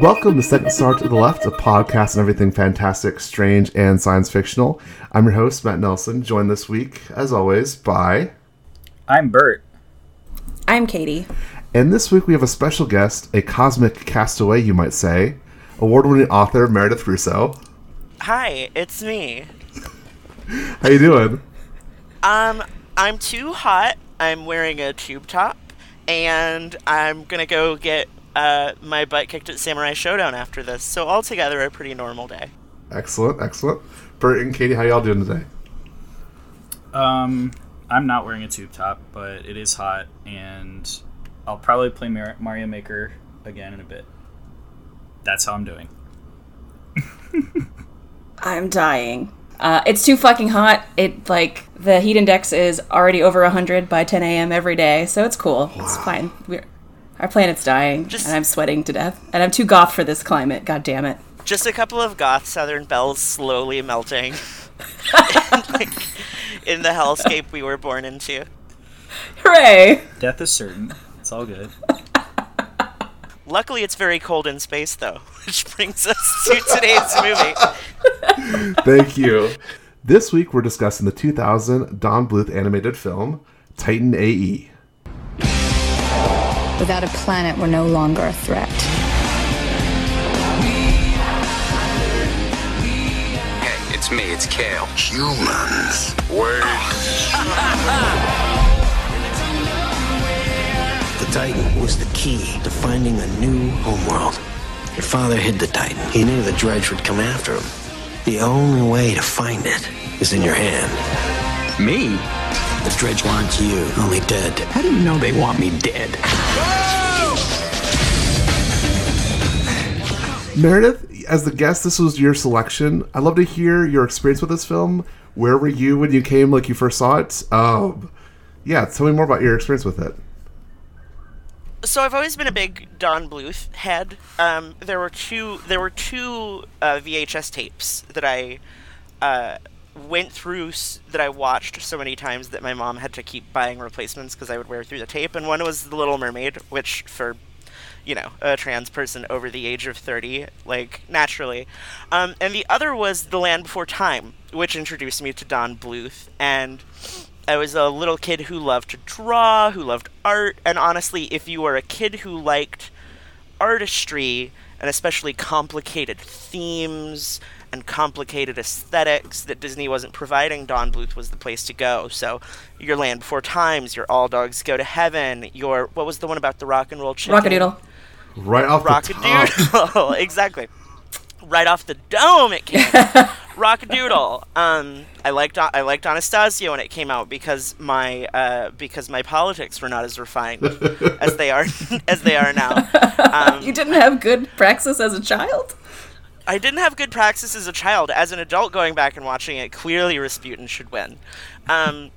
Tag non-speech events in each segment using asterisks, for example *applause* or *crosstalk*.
Welcome to Second Star to the Left, a podcast on everything fantastic, strange, and science fictional. I'm your host, Matt Nelson, joined this week, as always, by. I'm Bert. I'm Katie. And this week we have a special guest, a cosmic castaway, you might say, award winning author Meredith Russo. Hi, it's me. How you doing? Um, I'm too hot. I'm wearing a tube top, and I'm gonna go get uh, my butt kicked at Samurai Shodown after this. So altogether, a pretty normal day. Excellent, excellent. Bert and Katie, how y'all doing today? Um, I'm not wearing a tube top, but it is hot, and I'll probably play Mar- Mario Maker again in a bit. That's how I'm doing. *laughs* I'm dying. Uh, it's too fucking hot. It like the heat index is already over 100 by 10 a.m. every day, so it's cool. It's fine. We're, our planet's dying, Just- and I'm sweating to death. And I'm too goth for this climate. God damn it. Just a couple of goth Southern belles slowly melting. *laughs* *laughs* like, in the hellscape we were born into. Hooray! Death is certain. It's all good. *laughs* Luckily, it's very cold in space, though, *laughs* which brings us to today's movie. *laughs* Thank you. This week we're discussing the 2000 Don Bluth animated film, Titan. AE. Without a planet, we're no longer a threat. It's me, it's Cale. Humans. Wait. the Titan was the key to finding a new homeworld. Your father hid the Titan. He knew the Drej would come after him. The only way to find it is in your hand. Me? The Drej wants you, only dead. How do you know they want me dead? Meredith, as the guest, this was your selection. I'd love to hear your experience with this film. Where were you when you came, like you first saw it? Um, yeah, tell me more about your experience with it. so I've always been a big Don Bluth head. Um, there were two. There were two uh, VHS tapes that I uh, went through s- that I watched so many times that my mom had to keep buying replacements because I would wear through the tape. And one was The Little Mermaid, which for you know a trans person over the age of thirty, like naturally. Um, and the other was The Land Before Time, which introduced me to Don Bluth and. I was a little kid who loved to draw, who loved art, and honestly, if you were a kid who liked artistry, and especially complicated themes and complicated aesthetics that Disney wasn't providing, Don Bluth was the place to go. So, your Land Before Times, your All Dogs Go to Heaven, your what was the one about the rock and roll chicken? Rockadoodle. Right off the top. Rockadoodle, *laughs* exactly. Right off the dome, it came. Out. *laughs* Rockadoodle. Um, I liked I liked Anastasia when it came out because my uh, because my politics were not as refined *laughs* as they are as they are now. Um, You didn't have good praxis as a child? I didn't have good praxis as a child. As an adult, going back and watching it, clearly Rasputin should win. Um,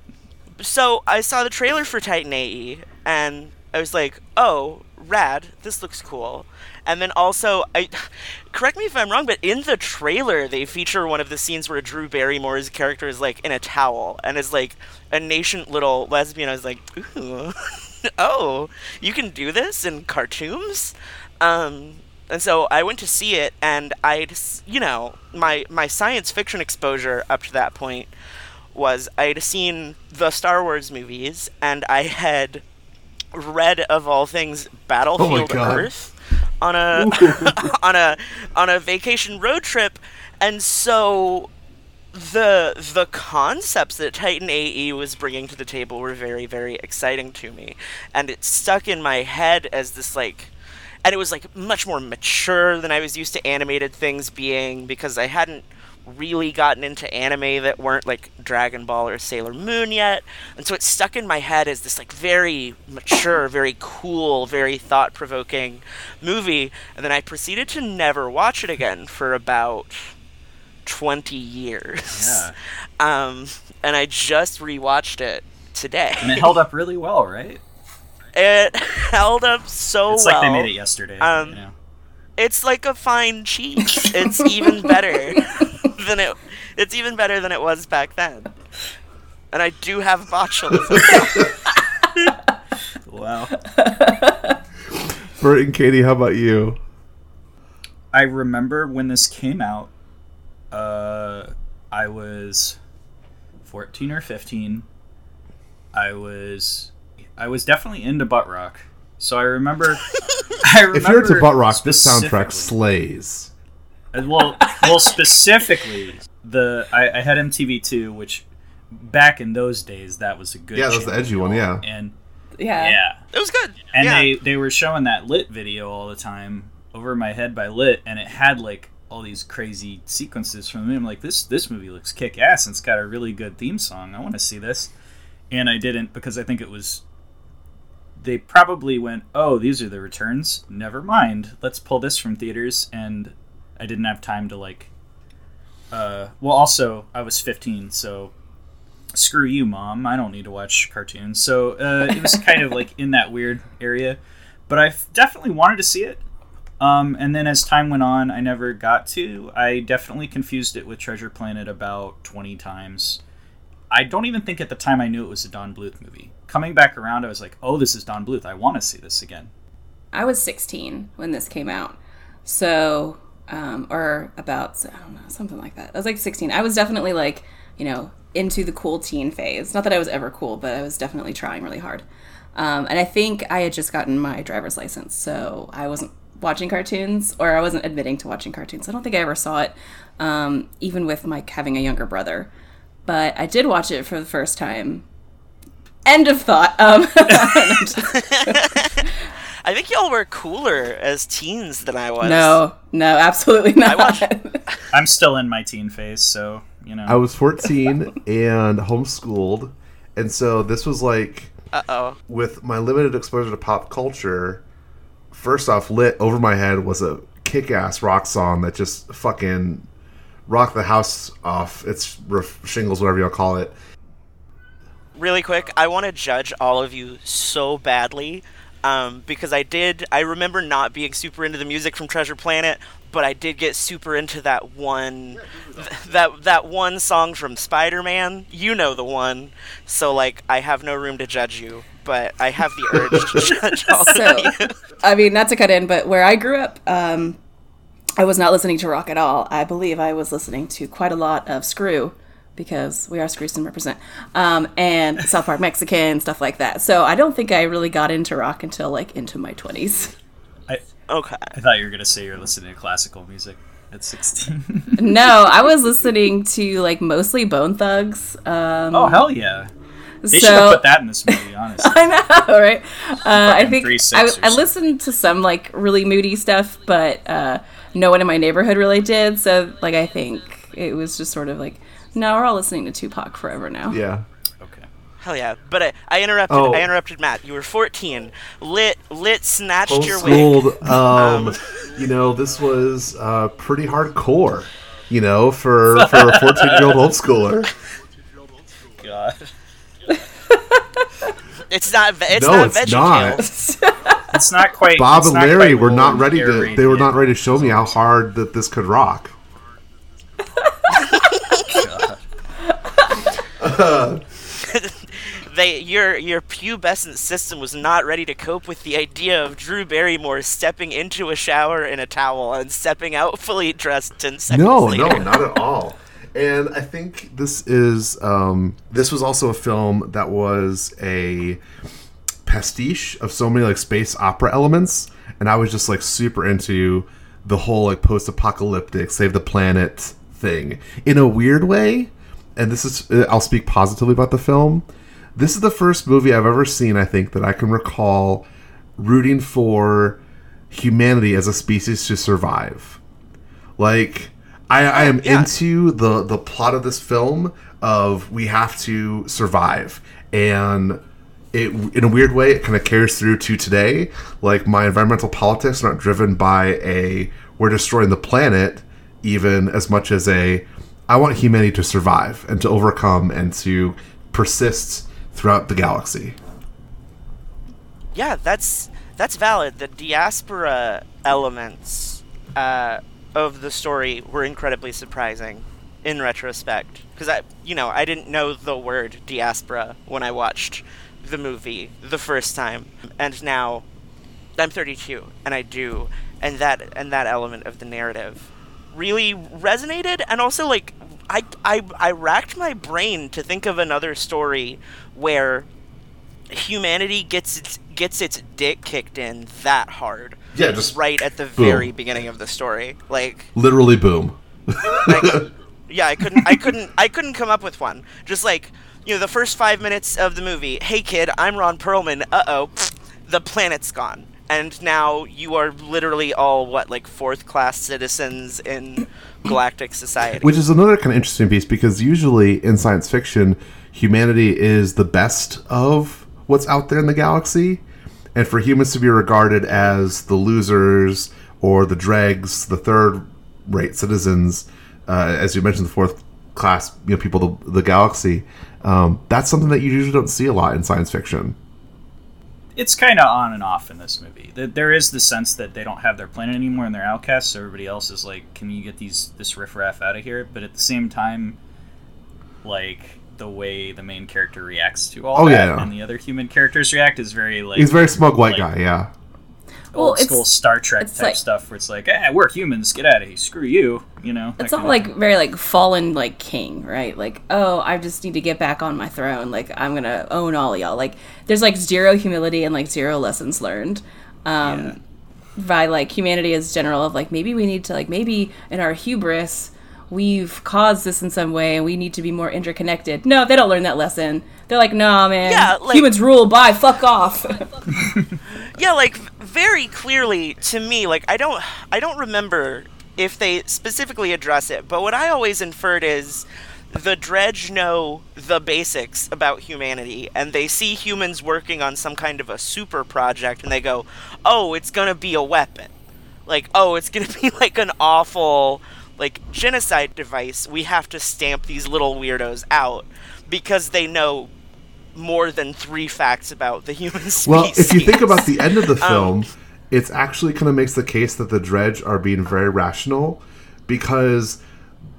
so I saw the trailer for Titan AE, and I was like, "Oh, rad! This looks cool." And then also, I *laughs* correct me if I'm wrong, but in the trailer they feature one of the scenes where Drew Barrymore's character is like in a towel and is like a nascent little lesbian. I was like, "Ooh, *laughs* oh, you can do this in cartoons." Um, and so I went to see it, and I'd, you know, my my science fiction exposure up to that point was I'd seen the Star Wars movies, and I had read of all things Battlefield oh God. Earth on a *laughs* *laughs* on a on a vacation road trip, and so the the concepts that Titan AE was bringing to the table were very very exciting to me, and it stuck in my head as this like, and it was like much more mature than I was used to animated things being because I hadn't really gotten into anime that weren't like Dragon Ball or Sailor Moon yet, and so it stuck in my head as this like very mature, very cool, very thought provoking movie, and then I proceeded to never watch it again for about 20 years. Yeah. *laughs* Um, and I just rewatched it today. And it held up really well, right? It held up so It's well. It's like they made it yesterday. Um, you know? It's like a fine cheese. It's even better *laughs* *laughs* than it. It's even better than it was back then. And I do have botulism. *laughs* Wow. Bert and Katie, how about you? I remember when this came out, uh, I was 14 or 15. I was I was definitely into butt rock. So I remember *laughs* I remember If you're into butt rock, this soundtrack slays. Well, well, specifically the I, I had MTV2, which back in those days that was a good. Yeah, that was the edgy one, yeah. And Yeah. yeah, it was good. and yeah. they they were showing that lit video all the time over my head by lit, and it had like all these crazy sequences from them. I'm like, this this movie looks kick ass, and it's got a really good theme song. I want to see this, and I didn't because I think it was. They probably went, oh, these are the returns. Never mind. Let's pull this from theaters, and I didn't have time to like. Uh, well, also I was 15, so screw you, mom. I don't need to watch cartoons. So uh, it was kind of like in that weird area, but I definitely wanted to see it. Um, and then as time went on, I never got to. I definitely confused it with Treasure Planet about 20 times. I don't even think at the time I knew it was a Don Bluth movie. Coming back around, I was like, oh, this is Don Bluth. I want to see this again. I was 16 when this came out. So, um, or about, I don't know, something like that. I was like 16. I was definitely like, you know, into the cool teen phase. Not that I was ever cool, but I was definitely trying really hard. Um, and I think I had just gotten my driver's license, so I wasn't watching cartoons, or I wasn't admitting to watching cartoons. I don't think I ever saw it, um, even with my having a younger brother. But I did watch it for the first time. End of thought. Um, *laughs* *laughs* I think y'all were cooler as teens than I was. no, no, absolutely not. watched- *laughs* I'm still in my teen phase, so, you know. I was 14 and homeschooled, and so this was like Uh oh. with my limited exposure to pop culture. First off, lit over my head was a kick-ass rock song that just fucking rocked the house off its roof, shingles, whatever you'll call it. really quick, I want to judge all of you so badly um, because I did. I remember not being super into the music from Treasure Planet, but I did get super into that one, th- that that one song from Spider Man. You know the one. So like, I have no room to judge you, but I have the urge to *laughs* judge all so of you. i mean not to cut in but where i grew up um, i was not listening to rock at all i believe i was listening to quite a lot of screw because we are Screwston represent um, and *laughs* south park mexican stuff like that so i don't think i really got into rock until like into my 20s I, Okay. I thought you were going to say you're listening to classical music at 16. *laughs* no i was listening to like mostly bone thugs um, oh, hell yeah. They should have put that in this movie, *laughs* honestly. I know, right? Uh, I think three I, I listened to some like really moody stuff, but uh, no one in my neighborhood really did. So like, I think it was just sort of like, no, we're all listening to Tupac forever now. Yeah. Okay. Hell yeah! But I, I interrupted. Oh. I interrupted Matt. You were 14. Lit, lit, snatched your wig. Homeschooled, *laughs* um, you know, this was uh, pretty hardcore, you know, for, for a 14 year old homeschooler. God. *laughs* It's not. It's No, not it's not. *laughs* It's not quite. Bob it's and Larry were not ready to. They were not ready to show me how hard that this could rock. *laughs* they your your pubescent system was not ready to cope with the idea of Drew Barrymore stepping into a shower in a towel and stepping out fully dressed ten seconds No, later. no, not at *laughs* all. And I think this is um, this was also a film that was a pastiche of so many like space opera elements, and I was just like super into the whole like post-apocalyptic save the planet thing in a weird way. And this is uh, I'll speak positively about the film. This is the first movie I've ever seen I think that I can recall rooting for humanity as a species to survive. Like I, I am yeah. into the the plot of this film of we have to survive and it in a weird way it kind of carries through to today like my environmental politics are not driven by a we're destroying the planet even as much as a i want humanity to survive and to overcome and to persist throughout the galaxy. Yeah, that's that's valid. The diaspora elements uh, of the story were incredibly surprising in retrospect because I, you know, I didn't know the word diaspora when I watched the movie the first time, and now I'm 32 and I do, and that and that element of the narrative really resonated, and also like I I I racked my brain to think of another story where humanity gets its gets its dick kicked in that hard. Yeah, just right at the boom. very beginning of the story. Like Literally, boom. like, *laughs* yeah, I couldn't I couldn't I couldn't come up with one. Just like, you know, the first 5 minutes of the movie, "Hey kid, I'm Ron Perlman. Uh-oh. The planet's gone." And now you are literally all what like fourth class citizens in *clears throat* galactic society. Which is another kind of interesting piece because usually in science fiction, humanity is the best of what's out there in the galaxy. And for humans to be regarded as the losers or the dregs, the third rate citizens, uh, as you mentioned, the fourth class you know, people of the galaxy, um, that's something that you usually don't see a lot in science fiction. It's kind of on and off in this movie. There- There is the sense that they don't have their planet anymore and they're outcasts. So everybody else is like, "Can you get these this riffraff out of here?" But at the same time, like the way the main character reacts to all Oh, that yeah. and the other human characters react is very like He's very smug white like, guy, yeah. Well, old it's- school Star Trek type like- stuff where it's like, "Eh, we're humans. Get out of here. Screw you." You know. It's of like very like fallen like king, right? Like, oh, I just need to get back on my throne. Like, I'm gonna own all y'all. Like, there's like zero humility and like zero lessons learned. Um, Yeah. by like humanity as general of like maybe we need to like maybe in our hubris we've caused this in some way and we need to be more interconnected. No, they don't learn that lesson. They're like, nah, man. Yeah, like- humans rule. Bye. Fuck off. *laughs* yeah like very clearly to me like i don't i don't remember if they specifically address it but what i always inferred is the Drej know the basics about humanity and they see humans working on some kind of a super project and they go oh it's gonna be a weapon like oh it's gonna *laughs* be like an awful like genocide device we have to stamp these little weirdos out because they know more than three facts about the human species *laughs* Well, if you think about the end of the *laughs* Um, film, it's actually kind of makes the case that the Drej are being very rational because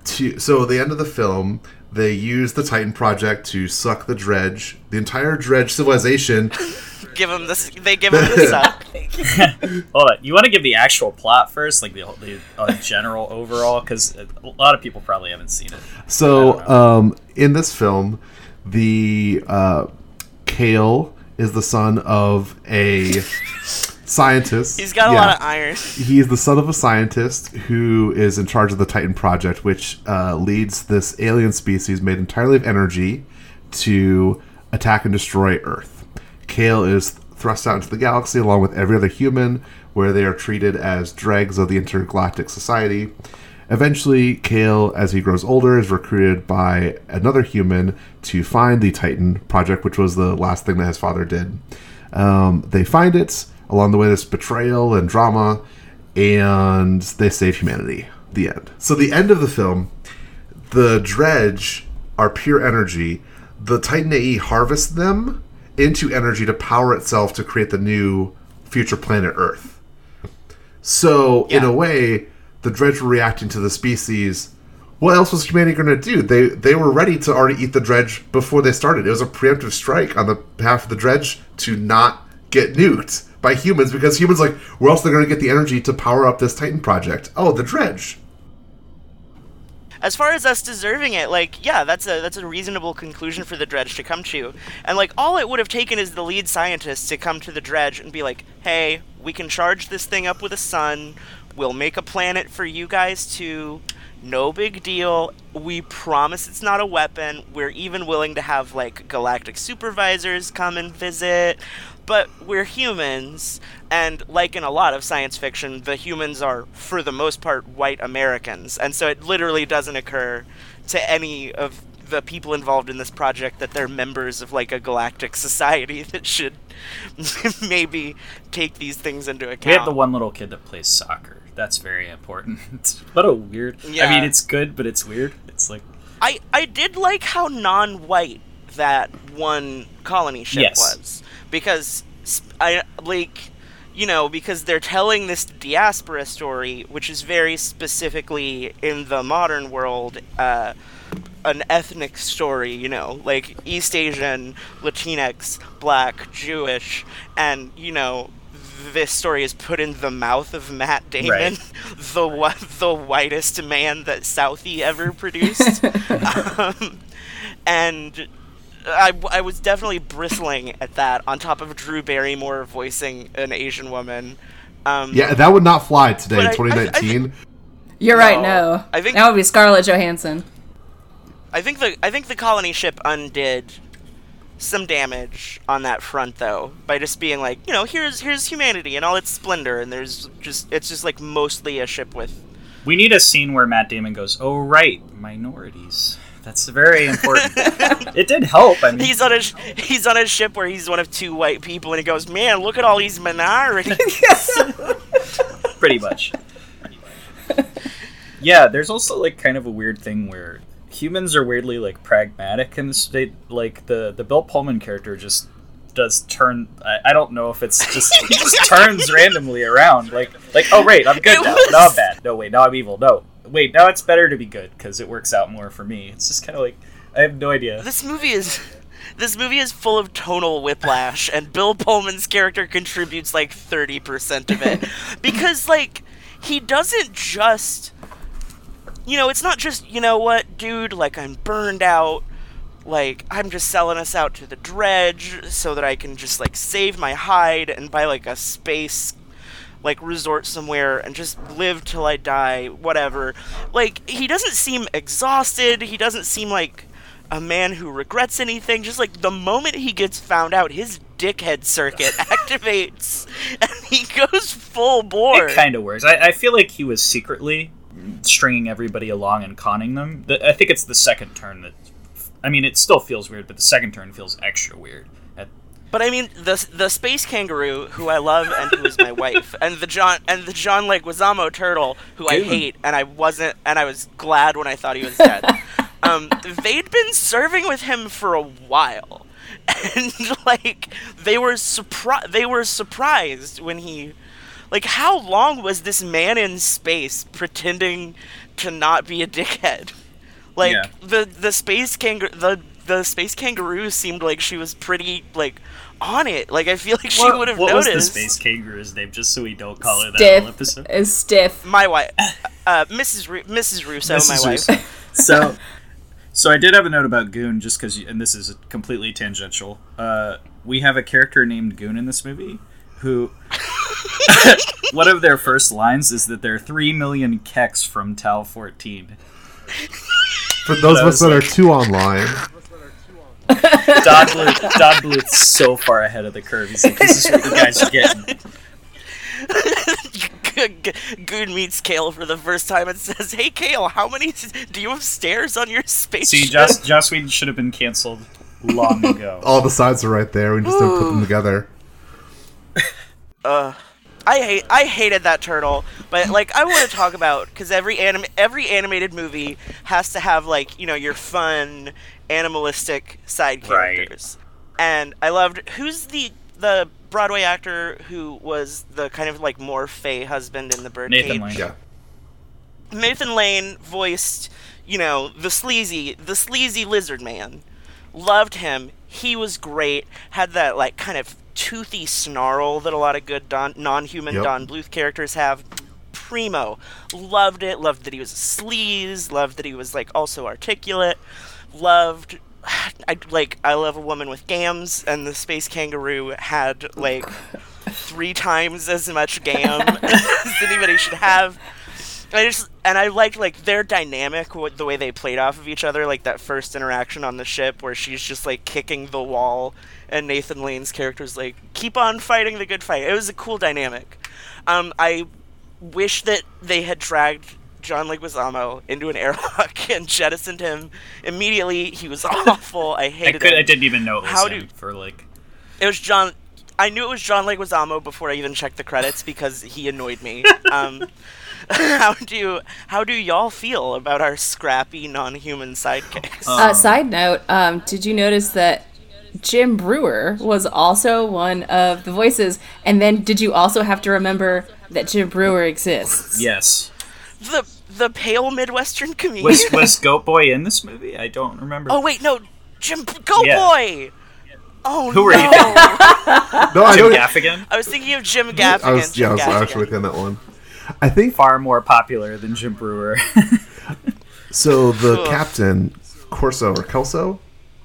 to so the end of the film they use the Titan project to suck the Drej, the entire Drej civilization. *laughs* give them this. They give them this *laughs* suck. *laughs* Hold on. You want to give the actual plot first, like the, the uh, general overall, because a lot of people probably haven't seen it. So um, in this film, the uh, Cale is the son of a scientist. He's got a Yeah. lot of iron. He's the son of a scientist who is in charge of the Titan Project, which uh, leads this alien species made entirely of energy to attack and destroy Earth. Cale is thrust out into the galaxy along with every other human, where they are treated as dregs of the intergalactic society. Eventually, Cale, as he grows older, is recruited by another human to find the Titan Project, which was the last thing that his father did. Um, they find it. Along the way, there's betrayal and drama, and they save humanity. The end. So, the end of the film, the Drej are pure energy. The Titan AE harvests them into energy to power itself to create the new future planet Earth. So, in a way, the Drej were reacting to the species. What else was humanity going to do? They they were ready to already eat the Drej before they started. It was a preemptive strike on the behalf of the Drej to not get nuked by humans because humans like where else they're going to get the energy to power up this Titan project? Oh, the Drej. As far as us deserving it, like, yeah, that's a that's a reasonable conclusion for the Drej to come to. And like, all it would have taken is the lead scientist to come to the Drej and be like, "Hey, we can charge this thing up with a sun. We'll make a planet for you guys too. No big deal. We promise it's not a weapon. We're even willing to have like galactic supervisors come and visit." But we're humans, and like in a lot of science fiction, the humans are, for the most part, white Americans. And so it literally doesn't occur to any of the people involved in this project that they're members of like a galactic *laughs* society that should *laughs* maybe take these things into account. We have the one little kid that plays soccer. That's very important. *laughs* what a weird. I mean, it's good, but it's weird. It's like I, I did like how non-white that one colony ship Yes. was because I like you know because they're telling this diaspora story which is very specifically in the modern world uh, an ethnic story you know like east asian latinx black jewish and you know this story is put in the mouth of Matt Damon, Right. *laughs* the whi- the whitest man that Southie ever produced, *laughs* um, and I, I was definitely bristling at that. On top of Drew Barrymore voicing an Asian woman, um, Yeah, that would not fly today in But I- I- I 2019. You're right. No, No, I think- that would be Scarlett Johansson. I think the I think the colony ship undid some damage on that front though by just being like you know here's here's humanity and all its splendor and there's just it's just like mostly a ship with We need a scene where Matt Damon goes, "Oh right, minorities." That's very important. *laughs* it did help. I mean, he's on a sh- he's on a ship where he's one of two white people and he goes man look at all these minorities *laughs* pretty much. *laughs* yeah, there's also like kind of a weird thing where humans are weirdly like pragmatic in the state. Like the the Bill Pullman character just does turn. I, I don't know if it's just he just *laughs* turns randomly around. Like like oh wait, I'm good It now. was- Now I'm bad. No wait, now I'm evil. No wait, now it's better to be good because it works out more for me. It's just kind of like I have no idea. this movie is this movie is full of tonal whiplash and bill pullman's character contributes like 30% of it *laughs* because like he doesn't just you know it's not just you know what dude like i'm burned out like i'm just selling us out to the Drej so that i can just like save my hide and buy like a space like resort somewhere and just live till I die, whatever. Like he doesn't seem exhausted. He doesn't seem like a man who regrets anything. Just like the moment he gets found out, his dickhead circuit *laughs* activates and he goes full bore. It kind of works. I, I feel like he was secretly stringing everybody along and conning them. The, I think it's the second turn that. I mean, it still feels weird, but the second turn feels extra weird. At, But I mean, the the space kangaroo, who I love and who is my *laughs* wife, and the John and the John Leguizamo turtle, who I hate, and I wasn't, and I was glad when I thought he was dead. *laughs* um, they'd been serving with him for a while, *laughs* and like they were surprised. They were surprised when he, like, how long was this man in space pretending to not be a dickhead? Like Yeah. the the space kangaroo the the space kangaroo seemed like she was pretty like on it. Like I feel like she would have what noticed. was the space kangaroo's name? Just so we don't call her that Stith whole episode. is Stith. My wife, uh, Mrs. Ru- Mrs. Russo, Mrs. my wife. So, so I did have a note about Gune, just because, and this is completely tangential. Uh, we have a character named Gune in this movie, who *laughs* one of their first lines is that they're three million keks from Tau fourteen. For those of us that are too online, *laughs* Don Bluth, Don Bluth's so far ahead of the curve. He's like, this is what you guys are getting. G- *laughs* G- Gune meets Cale for the first time and says, "Hey, Cale, how many s- do you have stairs on your spaceship?" See, Joss, Joss Whedon should have been canceled long ago. all the sides are right there. We just didn't put them *gasps* together. *laughs* Uh, I hate I hated that turtle, but like I want to talk about because every anim every animated movie has to have like you know your fun animalistic side Right. characters, and I loved who's the the Broadway actor who was the kind of like more Fey husband in the Birdcage. Nathan Lane. Yeah. Nathan Lane voiced, you know, the sleazy, the sleazy lizard man. Loved him. He was great. Had that like kind of toothy snarl that a lot of good Don, non-human Yep. Don Bluth characters have. Primo. Loved it. Loved that he was a sleaze. Loved that he was like also articulate. Loved. *sighs* I like. I love a woman with gams, and the space kangaroo had like *laughs* three times as much gam *laughs* as anybody should have. I just and I liked like their dynamic, with the way they played off of each other, like that first interaction on the ship where she's just like kicking the wall, and Nathan Lane's character's like, "Keep on fighting the good fight." It was a cool dynamic. Um, I wish that they had dragged John Leguizamo into an *laughs* airlock and jettisoned him immediately. He was *laughs* awful. I I hated could. him. I didn't even know it was How him do- for like. It was John. I knew it was John Leguizamo before I even checked the credits because he annoyed me. *laughs* Um, *laughs* how do how do y'all feel about our scrappy non-human sidekicks? Uh, side note, um, did you notice that Jim Breuer was also one of the voices? And then did you also have to remember that Jim Breuer exists? Yes. the the pale Midwestern comedian. Was *laughs* was Goat Boy in this movie? I don't remember. oh wait, no, Jim Goat Yeah. Boy. Oh Who were no! you? *laughs* No, I Jim know. Gaffigan? I was thinking of Jim Gaffigan. I was, yeah, I Jim was Gaffigan. actually within that one. I think Far more popular than Jim Breuer. *laughs* so. The Ugh. captain, Korso or Kelso,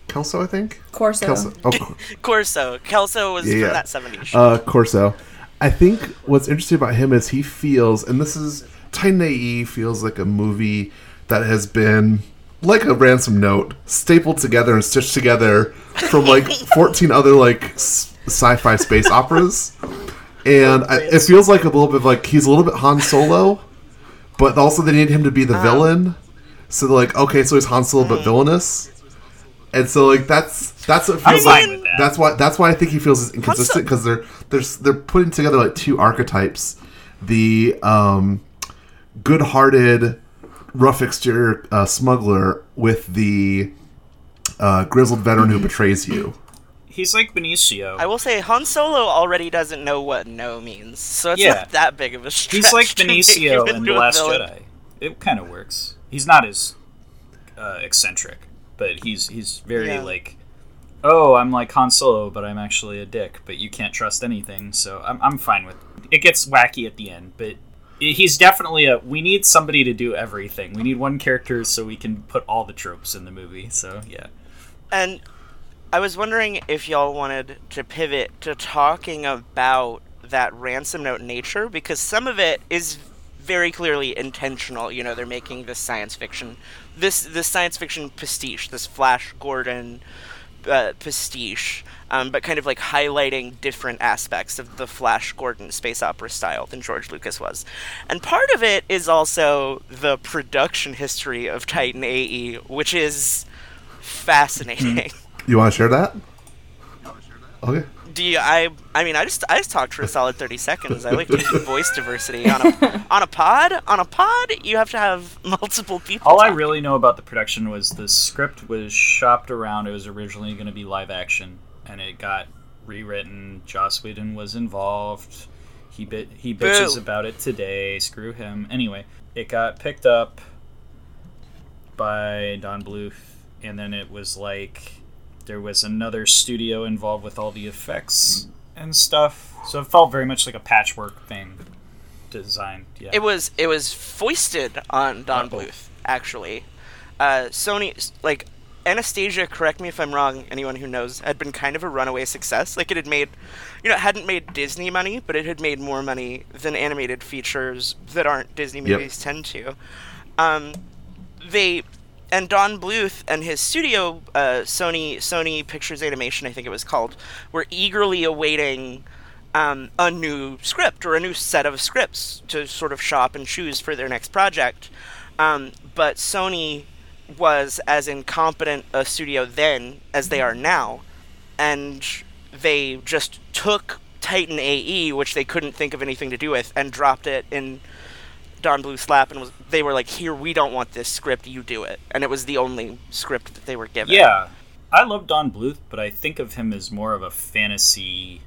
Kelso, I think. Korso. Kelso. Oh, *laughs* Korso. Kelso was Yeah, yeah. from that 70s show. uh, Korso. I think what's interesting about him is he feels, and this is Titan AE feels like a movie that has been like a ransom note stapled together and stitched together from like *laughs* 14 other like sci-fi space operas, and I, it feels like a little bit of, like he's a little bit Han Solo, but also they need him to be the villain. So they're like, okay, so he's Han Solo but villainous, and so like that's that's what feels like. that. That's why that's why I think he feels inconsistent because they're they're they're putting together like two archetypes: the um, good-hearted, rough exterior uh, smuggler with the uh, grizzled veteran who betrays you. He's like Benicio. I will say Han Solo already doesn't know what no means, so it's Yeah. not that big of a stretch. He's like *laughs* Benicio in The Last. Jedi. It kind of works. He's not as uh, eccentric, but he's he's very Yeah. like, oh, I'm like Han Solo, but I'm actually a dick. But you can't trust anything, so I'm I'm fine with. It gets wacky at the end, but he's definitely a. We need somebody to do everything. We need one character so we can put all the tropes in the movie. So yeah. And I was wondering if y'all wanted to pivot to talking about that ransom note nature because some of it is very clearly intentional. You know, they're making this science fiction, this this science fiction pastiche, this Flash Gordon uh, pastiche, um, but kind of like highlighting different aspects of the Flash Gordon space opera style than George Lucas was. And part of it is also the production history of Titan AE, which is fascinating. *laughs* You want to share that? Okay. Do you? I. I mean, I just. I just talked for a solid thirty seconds. I like to keep voice diversity on a *laughs* on a pod. On a pod, you have to have *laughs* multiple people. All I really know about the production was the script was shopped around. It was originally going to be live action, and it got rewritten. Joss Whedon was involved. He bit he bitches Boo. about it today. Screw him. Anyway, it got picked up by Don Bluth, and then it was like there was another studio involved with all the effects and stuff. So it felt very much like a patchwork thing designed. Yeah. It was. It was foisted on Don Uh-oh. Bluth. Actually, uh, Sony like. Anastasia, correct me if I'm wrong, anyone who knows, had been kind of a runaway success. Like, it had made, you know, it hadn't made Disney money, but it had made more money than animated features that aren't Disney Yep. movies tend to. Um, they and Don Bluth and his studio, uh, Sony Sony Pictures Animation, I think it was called, were eagerly awaiting um, a new script or a new set of scripts to sort of shop and choose for their next project. Um, but Sony was as incompetent a studio then as they are now, and they just took Titan AE, which they couldn't think of anything to do with, and dropped it in Don Bluth's Slap and was they were like, "Here, we don't want this script, you do it," and it was the only script that they were given. Yeah, I love Don Bluth, but I think of him as more of a fantasy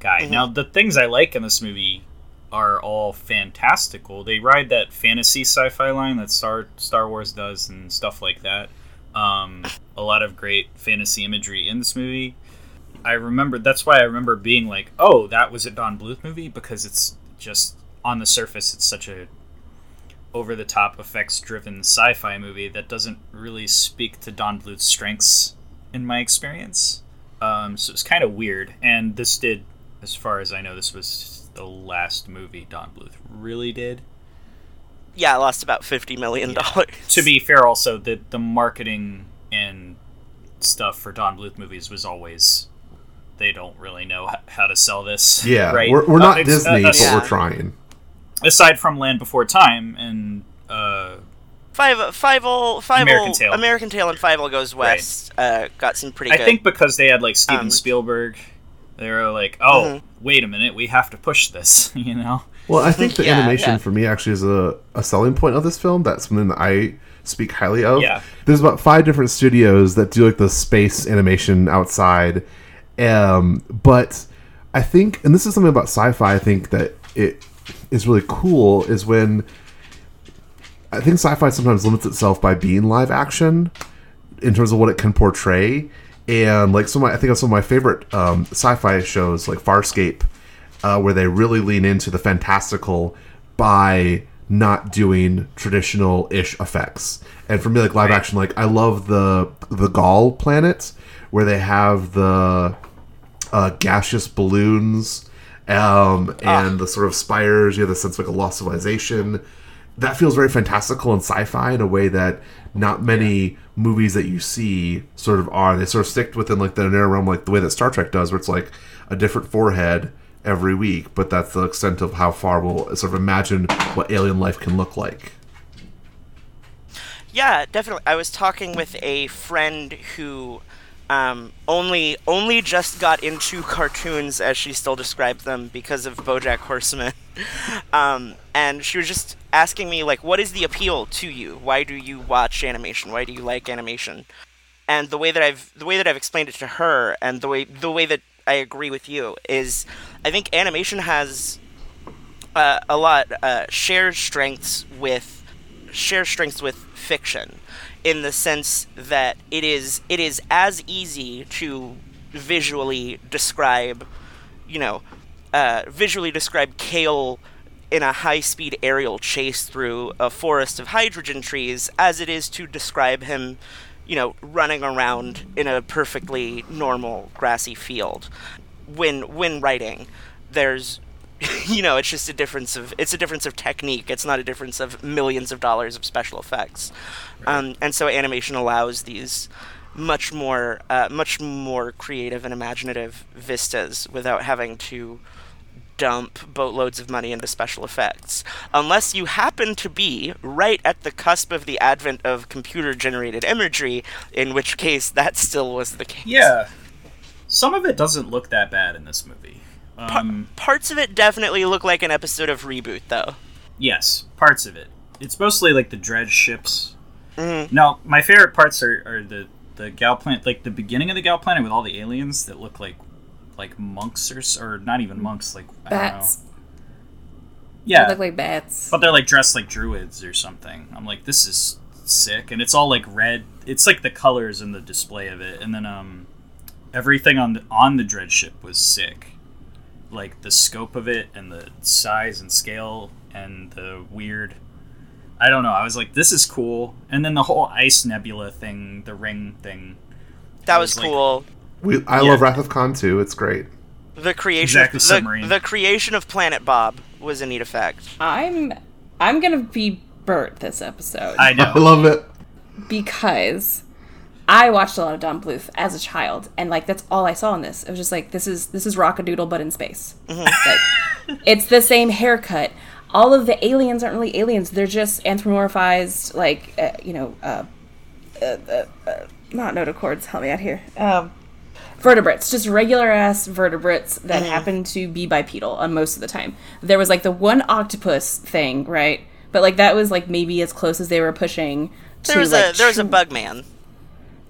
guy. Mm-hmm. Now, the things I like in this movie are all fantastical. They ride that fantasy sci-fi line that Star Star Wars does and stuff like that. Um, a lot of great fantasy imagery in this movie. I remember that's why I remember being like, "Oh, that was a Don Bluth movie," because it's just on the surface, it's such a over the top effects driven sci fi movie that doesn't really speak to Don Bluth's strengths in my experience. Um, so it's kind of weird. And this did, as far as I know, this was the last movie Don Bluth really did. yeah, I lost about fifty million dollars. To be fair, also, the, the marketing and stuff for Don Bluth movies was always. They don't really know how to sell this. Yeah, right? we're, we're Uh, not ex- Disney, uh, but Yeah. we're trying. Aside from Land Before Time and uh, Five Five O Five American O Tail. American Tail and Fievel Goes Right. West uh, got some pretty good. I good. think because they had like Steven Um, Spielberg They were like, "Oh, Mm-hmm. wait a minute, we have to push this," *laughs* you know. Well, I think the Yeah, animation yeah. for me actually is a, a selling point of this film. That's something that I speak highly of. Yeah. There's about five different studios that do like the space animation outside. Um, but I think, and this is something about sci-fi. I think that it is really cool is when I think sci-fi sometimes limits itself by being live action in terms of what it can portray. And like some, of my, I think of some of my favorite um, sci-fi shows, like Farscape, uh, where they really lean into the fantastical by not doing traditional-ish effects. And for me, like live action, like I love the the Gaul planet where they have the uh, gaseous balloons um, and the sort of spires. You have the sense of like a lost civilization. That feels very fantastical and sci-fi in a way that not many movies that you see sort of are. They sort of stick within like the narrow realm, like the way that Star Trek does, where it's like a different forehead every week. But that's the extent of how far we'll sort of imagine what alien life can look like. Yeah, definitely. I was talking with a friend who um, only only just got into cartoons, as she still described them, because of BoJack Horseman. *laughs* um, and she was just asking me like, "What is the appeal to you? Why do you watch animation? Why do you like animation?" And the way that I've the way that I've explained it to her, and the way the way that I agree with you is, I think animation has uh, a lot uh, shared strengths with share strengths with fiction in the sense that it is it is as easy to visually describe you know uh, visually describe Cale in a high speed aerial chase through a forest of hydrogen trees as it is to describe him you know running around in a perfectly normal grassy field. When when writing there's *laughs* you know it's just a difference of it's a difference of technique. It's not a difference of millions of dollars of special effects. Um, and so animation allows these much more uh, much more creative and imaginative vistas without having to dump boatloads of money into special effects. Unless you happen to be right at the cusp of the advent of computer generated imagery in which case that still was the case. Yeah, some of it doesn't look that bad in this movie. Um, parts of it definitely look like an episode of reboot though yes, parts of it. It's mostly like the Drej ships. No, my favorite parts are, are the the Gal planet, like the beginning of the Gal planet with all the aliens that look like like monks or or not even monks, like I don't know. Bats. Yeah, They look like bats. but they're like dressed like druids or something. I'm like, this is sick, and it's all like red. It's like the colors and the display of it, and then um, everything on the on the Drej ship was sick, like the scope of it and the size and scale and the weird. I don't know. I was like, this is cool, and then the whole ice nebula thing, the ring thing. that It was was like- cool We, I Yeah. love Wrath of Khan too. It's great. the creation Exactly, of, submarine. the, the creation of planet bob was a neat effect I'm I'm gonna be Bert this episode I know. I love it. because I watched a lot of Don Bluth as a child, and like that's all I saw in this. It was just like this is this is Rockadoodle but in space. *laughs* Like, it's the same haircut. All of the aliens aren't really aliens; they're just anthropomorphized, like uh, you know, uh, uh, uh, uh, not notochords. Help me out here. Um, vertebrates, just regular ass vertebrates that happen to be bipedal on most of the time. There was like the one octopus thing, right? But like that was like maybe as close as they were pushing. To, there was like, a there was a bug man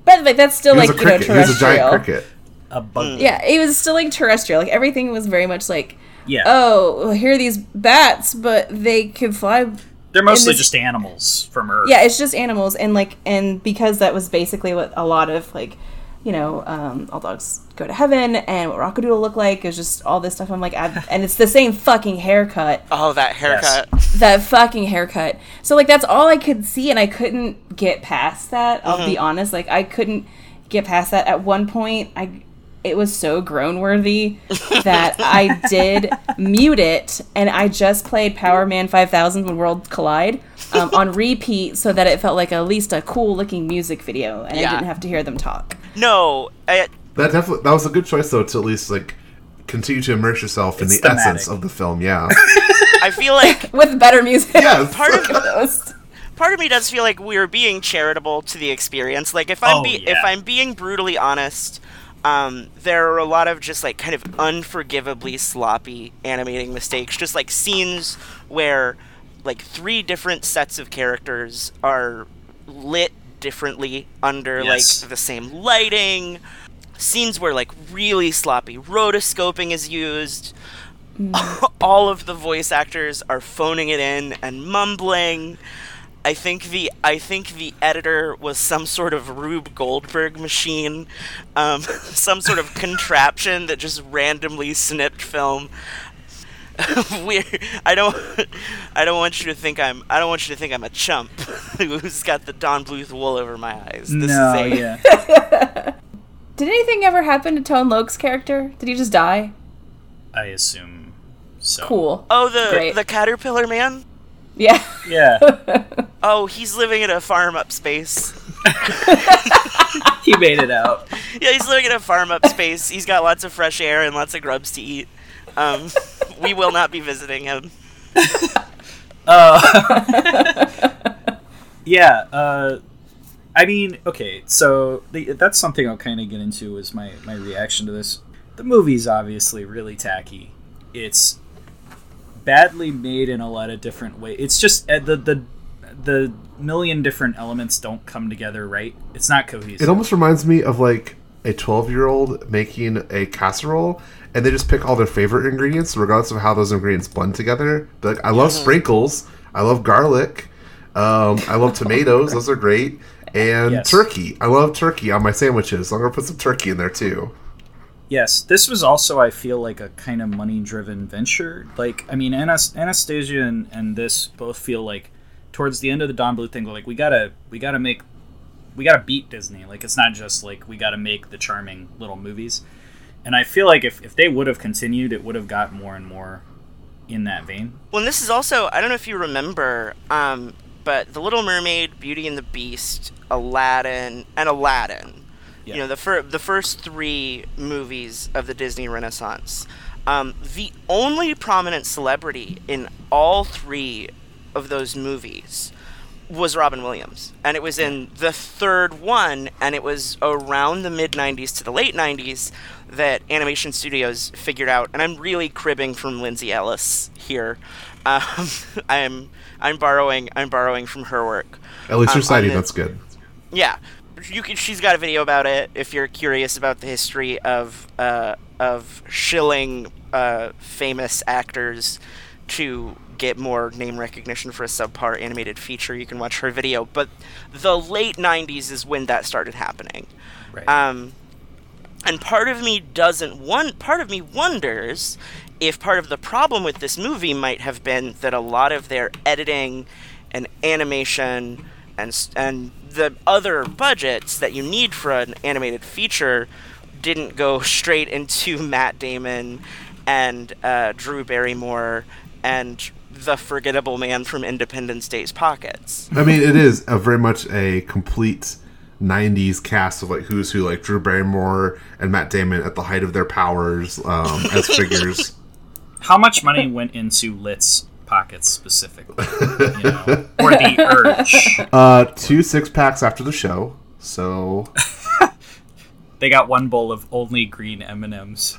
but like that's still He like a you know cricket. He was a terrestrial. giant cricket. A bug. Mm. Yeah, it was still like terrestrial. Like everything was very much like, Yeah. oh, here are these bats, but they can fly. They're mostly this- just animals from Earth. Yeah, it's just animals, and like, and because that was basically what a lot of like, you know, um, all dogs go to heaven, and what Rockadoodle looked like is just all this stuff. I'm like, I, and it's the same fucking haircut. oh that haircut that fucking haircut. So like that's all I could see, and I couldn't get past that. I'll be honest, like I couldn't get past that. At one point, I it was so groan worthy *laughs* that I did mute it, and I just played Powerman Five Thousand when Worlds Collide um, on *laughs* repeat, so that it felt like at least a cool looking music video, and I didn't have to hear them talk. No I, That definitely that was a good choice though to at least like continue to immerse yourself in the thematic. essence of the film. Yeah. *laughs* I feel like *laughs* With better music, yes. *laughs* part of Those- part of me does feel like we're being charitable to the experience. Like if I'm Oh, be- yeah. if I'm being brutally honest, Um, there are a lot of just like kind of unforgivably sloppy animating mistakes, just like scenes where like three different sets of characters are lit differently under Yes. like the same lighting. Scenes where like really sloppy rotoscoping is used. *laughs* All of the voice actors are phoning it in and mumbling. I think the I think the editor was some sort of Rube Goldberg machine, um, *laughs* some sort of contraption that just randomly snipped film. *laughs* Weird. I don't. *laughs* I don't want you to think I'm. I don't want you to think I'm a chump *laughs* who's got the Don Bluth wool over my eyes. This no, is a, yeah. Did anything ever happen to Tone Loc's character? Did he just die? I assume so. Cool. Oh, the Great. the caterpillar man. Yeah. Yeah, Oh, he's living in a farm up space. he made it out. Yeah, he's living in a farm up space. He's got lots of fresh air and lots of grubs to eat. Um, we will not be visiting him. *laughs* *laughs* Yeah, uh, I mean, okay, so the, that's something I'll kind of get into is my, my reaction to this. The movie's obviously really tacky. It's badly made in a lot of different ways. It's just uh, the the the million different elements don't come together right. It's not cohesive. It almost reminds me of like a 12 year old making a casserole and they just pick all their favorite ingredients regardless of how those ingredients blend together. But like, I love sprinkles, I love garlic, um, I love tomatoes, those are great, and Yes. turkey. I love turkey on my sandwiches, so I'm gonna put some turkey in there too. Yes, this was also, I feel like, a kind of money driven venture. Like, I mean, Anas- Anastasia and, and this both feel like towards the end of the Don Bluth thing, like, we gotta, we gotta make, we gotta beat Disney. Like, it's not just like we gotta make the charming little movies. And I feel like if, if they would have continued, it would have got more and more in that vein. Well, and this is also, I don't know if you remember, um, but The Little Mermaid, Beauty and the Beast, Aladdin, and Aladdin. Yeah. You know, the, fir- the first three movies of the Disney Renaissance. Um, the only prominent celebrity in all three of those movies was Robin Williams. And it was in the third one, and it was around the mid 90s to the late 90s that animation studios figured out. And I'm really cribbing from Lindsay Ellis here. *laughs* Um, I'm I'm borrowing I'm borrowing from her work. At least Um, you're citing the- that's good. Yeah, you can. She's got a video about it. If you're curious about the history of uh, of shilling uh, famous actors to get more name recognition for a subpar animated feature, you can watch her video. But the late '90s is when that started happening. Right. Um, and part of me doesn't one part of me wonders if part of the problem with this movie might have been that a lot of their editing and animation and and the other budgets that you need for an animated feature didn't go *laughs* straight into Matt Damon and uh, Drew Barrymore and the forgettable man from Independence Day's pockets. I mean, it is a very much a complete '90s cast of like who's who, like Drew Barrymore and Matt Damon at the height of their powers um, as *laughs* figures. How much money went into Lit's pockets specifically? You know? *laughs* or the urge? Uh, two six packs after the show, so *laughs* they got one bowl of only green M&Ms.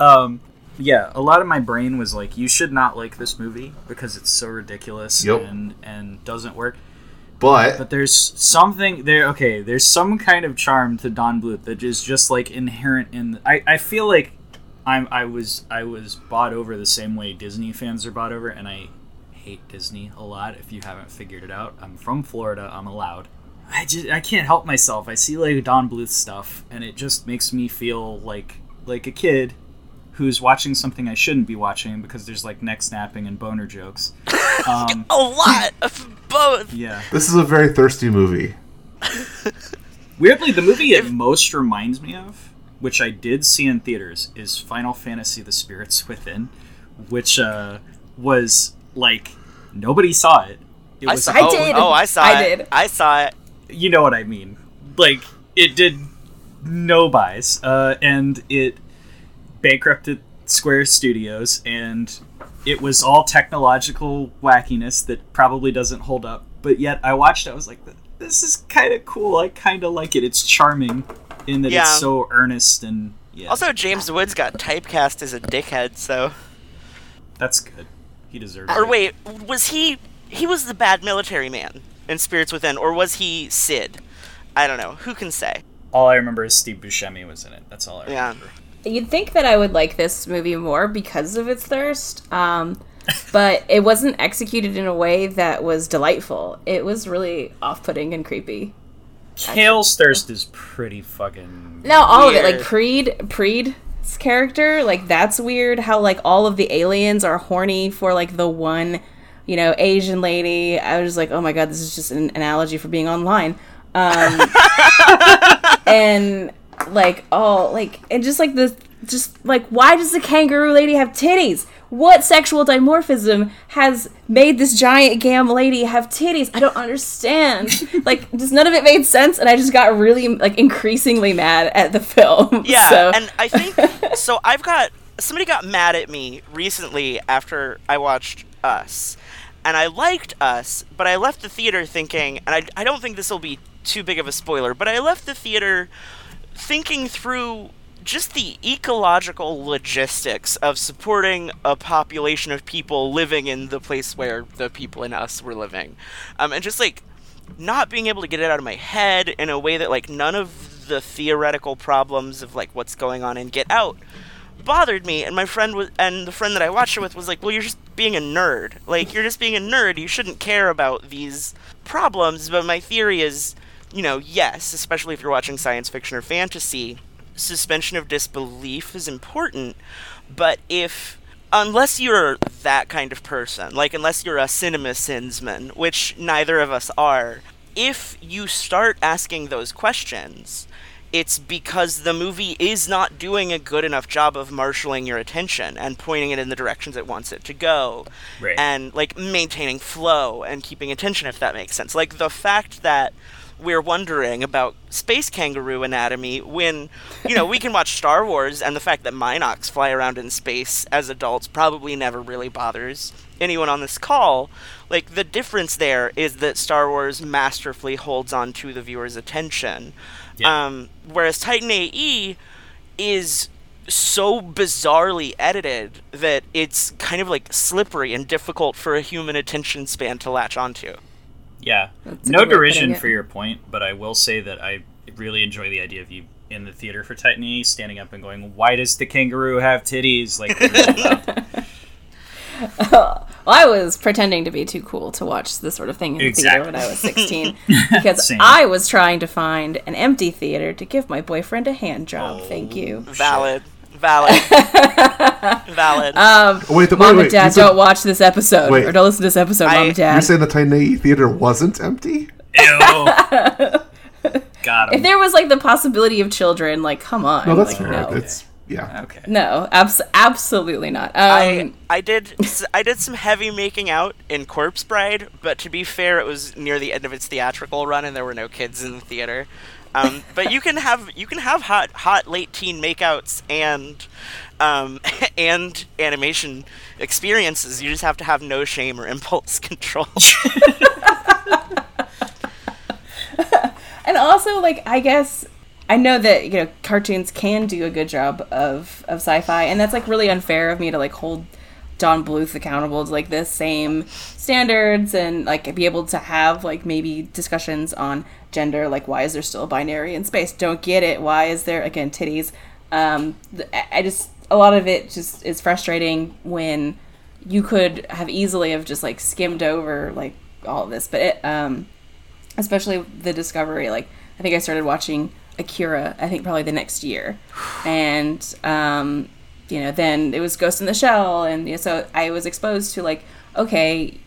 um, yeah, a lot of my brain was like, you should not like this movie because it's so ridiculous Yep. and and doesn't work. but But there's something there. Okay, there's some kind of charm to Don Bluth that is just like inherent in. I I feel like I'm I was I was bought over the same way Disney fans are bought over, and I hate Disney a lot. If you haven't figured it out, I'm from Florida. I'm allowed. I just I can't help myself. I see like Don Bluth stuff, and it just makes me feel like like a kid who's watching something I shouldn't be watching because there's like neck snapping and boner jokes. *laughs* Um, A lot of both. yeah. this is a very thirsty movie. *laughs* Weirdly, the movie it most reminds me of, which I did see in theaters, is Final Fantasy: The Spirits Within, which uh, was like nobody saw it. It I was saw. I oh, did. Oh, I saw I it. did. I saw it. you know what I mean. Like it did no buys, uh, and it bankrupted Square Studios, and it was all technological wackiness that probably doesn't hold up. But yet, I watched it. I was like, "This is kind of cool. I kind of like it. It's charming." in that Yeah. it's so earnest and yeah. Also, James Woods got typecast as a dickhead, so. that's good. He deserves Or it. wait, was he. He was the bad military man in Spirits Within, or was he Sid? I don't know. Who can say? All I remember is Steve Buscemi was in it. That's all I remember. Yeah. You'd think that I would like this movie more because of its thirst, um, *laughs* but it wasn't executed in a way that was delightful. It was really off-putting and creepy. Cale's thirst is pretty fucking. No, all of it, like Weird. Preed, Preed's character, like that's weird. How like all of the aliens are horny for like the one, you know, Asian lady. I was just like, oh my god, this is just an analogy for being online. Um, *laughs* and like oh like and just like the just like why does the kangaroo lady have titties? What sexual dimorphism has made this giant gam lady have titties? I don't understand. *laughs* Like just none of it made sense and i just got really like increasingly mad at the film *laughs* Yeah, so. and I think *laughs* so. I've got somebody got mad at me recently after I watched Us, and I liked Us, but I left the theater thinking, and I, I don't think this will be too big of a spoiler, but I left the theater thinking through just the ecological logistics of supporting a population of people living in the place where the people in Us were living, um, and just like not being able to get it out of my head in a way that like none of the theoretical problems of like what's going on in Get Out bothered me. And my friend was and the friend that I watched it with was like well you're just being a nerd. Like you're just being a nerd. You shouldn't care about these problems. But my theory is you know yes especially if you're watching science fiction or fantasy suspension of disbelief is important but if unless you're that kind of person, like unless you're a cinema sinsman, which neither of us are, if you start asking those questions, it's because the movie is not doing a good enough job of marshaling your attention and pointing it in the directions it wants it to go. Right. And like maintaining flow and keeping attention if that makes sense. Like the fact that we're wondering about space kangaroo anatomy when you know we can watch Star Wars and the fact that Mynocks fly around in space as adults probably never really bothers anyone on this call like the difference there is that Star Wars masterfully holds on to the viewer's attention Yeah. um, whereas Titan AE is so bizarrely edited that it's kind of like slippery and difficult for a human attention span to latch onto. Yeah. No good way of putting derision for your point, but I will say that I really enjoy the idea of you in the theater for Titan E standing up and going, "Why does the kangaroo have titties?" Like, *laughs* *laughs* well, I was pretending to be too cool to watch this sort of thing in the theater when I was 16 *laughs* because Same. I was trying to find an empty theater to give my boyfriend a hand job. Oh. Thank you. Valid. Valid. *laughs* Valid. Um, Wait, the, Mom wait, wait. and Dad, said- don't watch this episode Wait. or don't listen to this episode, I- Mom and Dad. You're saying the Titan AE theater wasn't empty? Ew. *laughs* Got if there was like the possibility of children, like, come on. No, that's like, fair. No, It's yeah. Okay. no abs- absolutely not. Um, I I did s- I did some heavy making out in Corpse Bride, but to be fair, it was near the end of its theatrical run, and there were no kids in the theater. Um, but you can have you can have hot hot late teen makeouts and um, *laughs* and animation experiences. You just have to have no shame or impulse *laughs* control. *laughs* and also like i guess i know that you know cartoons can do a good job of of sci-fi and that's like really unfair of me to like hold don bluth accountable to like the same standards and like be able to have like maybe discussions on gender like why is there still a binary in space? Don't get it. Why is there again titties? Um I- just a lot of it just is frustrating when you could have easily have just like skimmed over like all of this. But it um especially the discovery like i think i started watching akira i think probably the next year. And um you know then it was ghost in the shell and you know, so i was exposed to like okay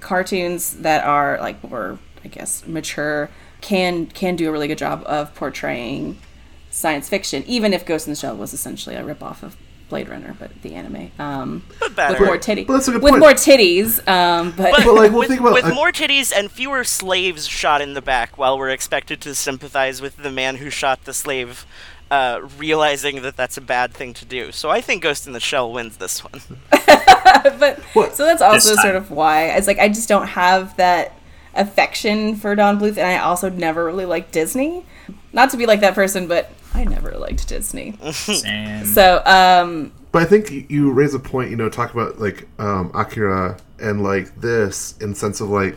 cartoons that are like more i guess mature can can do a really good job of portraying science fiction even if ghost in the shell was essentially a ripoff of blade runner but the anime um but with more titty But that's a good with point. more titties um but, But, But, like, well, with, think about- with I- more titties and fewer slaves shot in the back, while we're expected to sympathize with the man who shot the slave, uh, realizing that that's a bad thing to do. So I think Ghost in the Shell wins this one. *laughs* but What? so that's also sort of why it's like I just don't have that affection for Don Bluth, and I also never really liked Disney. Not to be like that person, but I never liked Disney. *laughs* And So, um, But I think you- you raise a point, you know, talk about like um, Akira and like this in sense of like,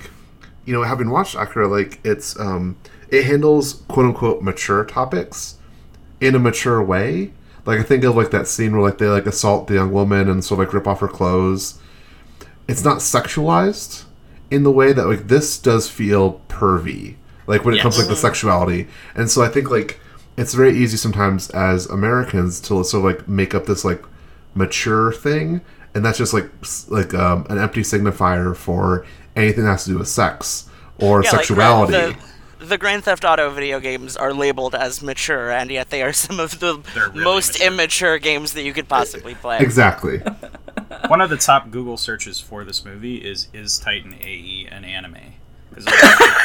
you know, having watched Akira, like it's um, it handles quote unquote mature topics in a mature way. Like I think of like that scene where like they like assault the young woman and sort of like rip off her clothes. It's not sexualized in the way that like this does feel pervy. Like when it comes to like the sexuality. And so I think like it's very easy sometimes as Americans to sort of like make up this like mature thing and that's just like like um, an empty signifier for anything that has to do with sex or Yeah, like, sexuality. the, the Grand Theft Auto video games are labeled as mature, and yet they are some of the really most mature. immature games that you could possibly play. exactly. *laughs* one of the top Google searches for this movie is is Titan AE an anime? 'Cause a lot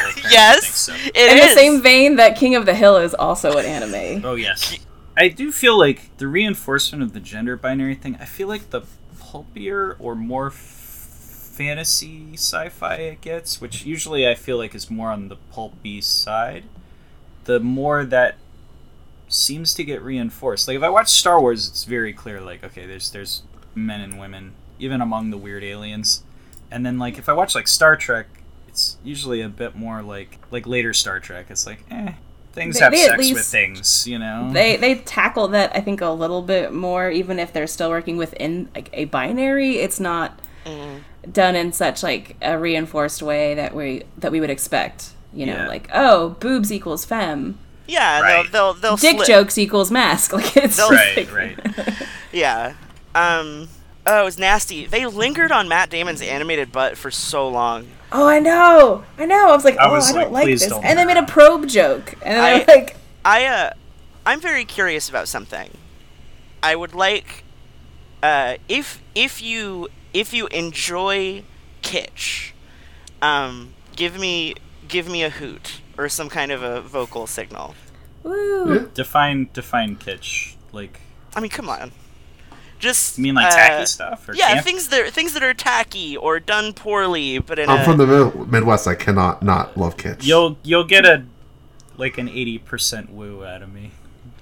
of people *laughs* Yes, think so. it in is. the same vein that King of the Hill is also an anime. Oh yes. I do feel like the reinforcement of the gender binary thing. I feel like the pulpier or more f- fantasy sci-fi it gets, which usually I feel like is more on the pulpy side, the more that seems to get reinforced. Like if I watch Star Wars, it's very clear. Like okay, there's there's men and women, even among the weird aliens. And then like if I watch like Star Trek, it's usually a bit more like like later Star Trek. It's like eh, things They- have they at sex with things, you know. They they tackle that I think a little bit more, even if they're still working within like a binary. It's not done in such like a reinforced way that we that we would expect. You know, Yeah. like oh, boobs equals femme, Yeah, Right. they'll they'll, they'll dick slip- jokes equals mask. *laughs* Like it's right, like- right. *laughs* Yeah. Um. Oh, it was nasty. They lingered on Matt Damon's animated butt for so long. Oh, I know, I know. I was like, I oh, was I don't like, like this. don't And they made a probe joke, and I- they're like, I uh, I'm very curious about something. I would like, uh, if if you if you enjoy kitsch, um, give me give me a hoot or some kind of a vocal signal. woo. define define kitsch. Like I mean, come on. Just you mean like uh, tacky stuff or Yeah, camp? things that are, things that are tacky or done poorly, but in I'm a, from the Midwest. I cannot not love kitsch. You'll you'll get a like an eighty percent woo out of me.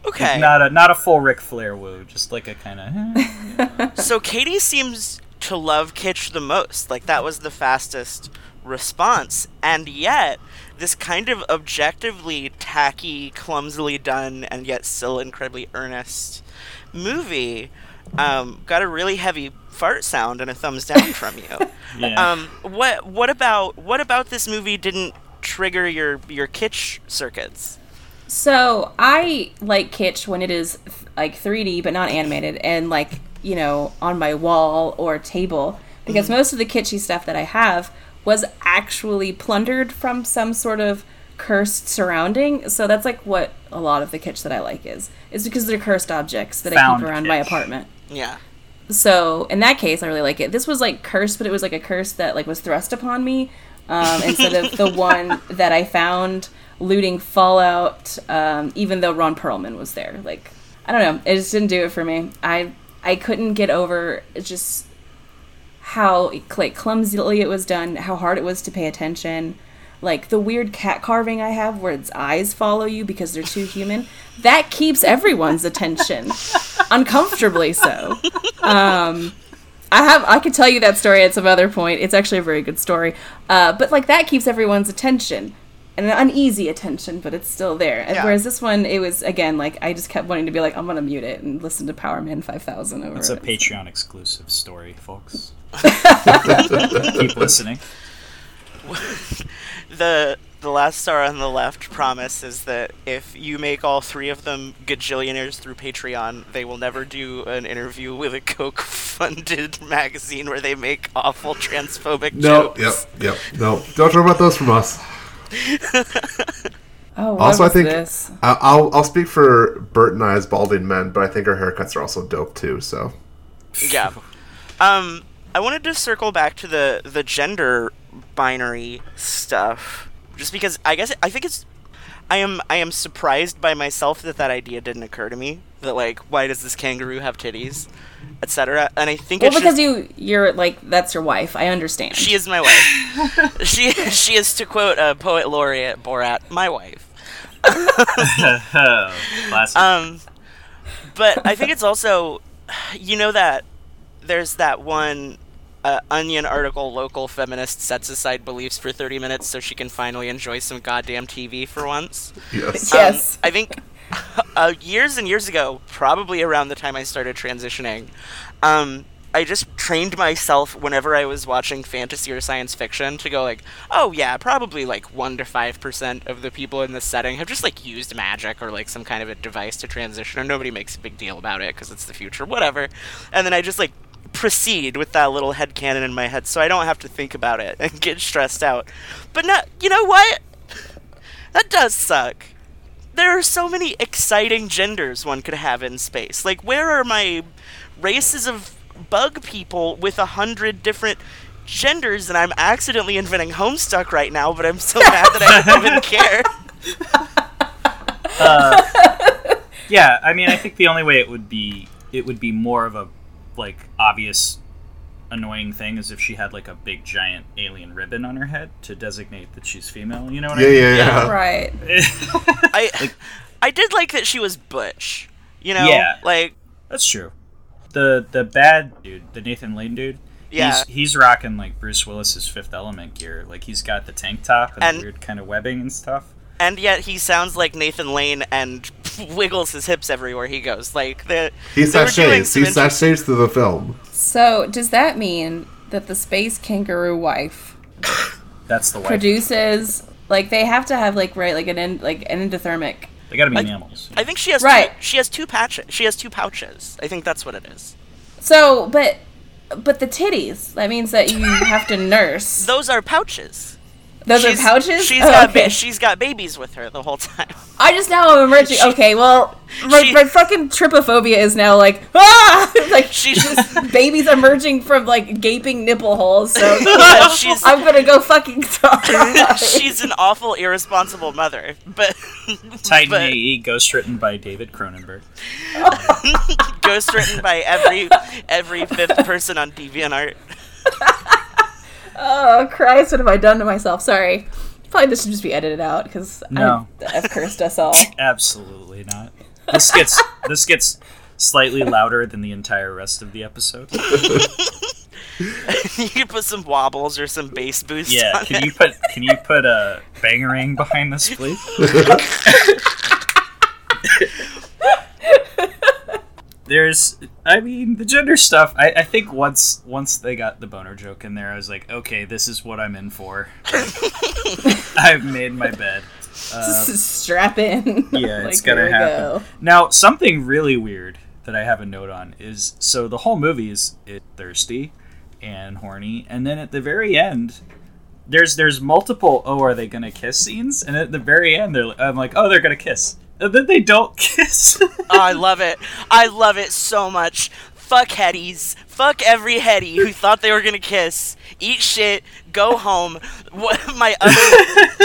okay. Not a not a full Ric Flair woo, just like a kind of. *laughs* So Katie seems to love kitsch the most. Like that was the fastest response. And yet, this kind of objectively tacky, clumsily done, and yet still incredibly earnest movie um, got a really heavy fart sound and a thumbs down *laughs* from you. Yeah. Um, what what about what about this movie didn't trigger your your kitsch circuits? So I like kitsch when it is like 3D but not animated and like you know on my wall or table because most of the kitschy stuff that I have was actually plundered from some sort of cursed surrounding. So that's like what a lot of the kitsch that I like is is because they're cursed objects that I keep around my apartment. Yeah. So in that case, I really like it. This was like cursed, but it was like a curse that like was thrust upon me um, instead of *laughs* the one that I found looting Fallout. Um, even though Ron Perlman was there, like I don't know, it just didn't do it for me. I I couldn't get over just how like clumsily it was done, how hard it was to pay attention. Like the weird cat carving I have where its eyes follow you because they're too human. That keeps everyone's attention. *laughs* Uncomfortably so. Um I have I could tell you that story at some other point. It's actually a very good story. Uh, but like that keeps everyone's attention. And an uneasy attention, but it's still there. Yeah. Whereas this one, it was again like I just kept wanting to be like, I'm gonna mute it and listen to Powerman five thousand over It's a it. Patreon exclusive story, folks. *laughs* Keep listening. *laughs* the the last star on the left promise is that if you make all three of them gajillionaires through Patreon, they will never do an interview with a Koch funded *laughs* magazine where they make awful transphobic No, yep, jokes. yep, no. Don't talk about those from us. *laughs* Oh, Also, I think this? I- I'll I'll speak for Bert and I as balding men, but I think our haircuts are also dope too. So Yeah. Um I wanted to circle back to the the gender binary stuff just because I guess I think it's I am I am surprised by myself that that idea didn't occur to me that like why does this kangaroo have titties etc and I think Well, it's because just, you you're like that's your wife. I understand. she is my wife *laughs* she she is to quote a poet laureate Borat my wife *laughs* Um, but I think it's also, you know that there's that one uh, Onion article. Local feminist sets aside beliefs for 30 minutes so she can finally enjoy some goddamn TV for once. Yes. Um, Yes. I think *laughs* uh, years and years ago, probably around the time I started transitioning, um, I just trained myself whenever I was watching fantasy or science fiction to go like, oh yeah, probably like one to five percent of the people in this setting have just like used magic or like some kind of a device to transition, and nobody makes a big deal about it because it's the future, whatever. And then I just like proceed with that little head canon in my head so I don't have to think about it and *laughs* get stressed out. But not, you know what? That does suck there are so many exciting genders one could have in space. Like, where are my races of bug people with a hundred different genders? And I'm accidentally inventing Homestuck right now, but I'm so mad that I don't even *laughs* care. Uh, yeah, I mean, I think the only way it would be it would be more of a like obvious annoying thing is if she had like a big giant alien ribbon on her head to designate that she's female. You know what Yeah, I mean? yeah, yeah. Right. *laughs* I, I did like that she was butch. You know, Yeah. like That's true. The the bad dude, the Nathan Lane dude. Yeah. He's, he's rocking like Bruce Willis's Fifth Element gear. Like he's got the tank top and, And- the weird kind of webbing and stuff. And yet he sounds like Nathan Lane and *laughs* wiggles his hips everywhere he goes. Like the He they were doing sashays. some He inter- sashays through the film. So does that mean that the space kangaroo wife *coughs* That's the way. produces like they have to have like right like an end like an endothermic They got to be I- mammals. I think she has Right. Two, she has two patches. She has two pouches. I think that's what it is. So, but but the titties. That means that you have to nurse. Those are pouches. Those She's- are pouches. She's Oh, got okay. ba- she's got babies with her the whole time. *laughs* I just now am emerging. okay, well, my, she- my fucking trypophobia is now like *laughs* ah, like She's *laughs* just babies emerging from like gaping nipple holes. So she's I'm gonna go fucking die. she's an awful irresponsible mother. But Titan but AE, ghost written by David Cronenberg. ghost written by every every fifth person on DeviantArt. Oh Christ, what have I done to myself? Sorry. Probably this should just be edited out because No. I've cursed us all. *laughs* Absolutely not. This gets this gets slightly louder than the entire rest of the episode. *laughs* you can put some wobbles or some bass boost Yeah, on can it. you put can you put a bangerang behind this, please? *laughs* There's, I mean, the gender stuff. I, I think once once they got the boner joke in there, I was like, okay, this is what I'm in for. *laughs* I've made my bed. Uh, strap in. Yeah, *laughs* Like, it's gonna happen. go. Now, something really weird that I have a note on is so the whole movie is it thirsty and horny, and then at the very end, there's there's multiple oh are they gonna kiss scenes, and at the very end they're I'm like oh they're gonna kiss, and then they don't *laughs* kiss. Oh, I love it. I love it so much. Fuck headies. Fuck every heady who thought they were gonna kiss. Eat shit. Go home. What my other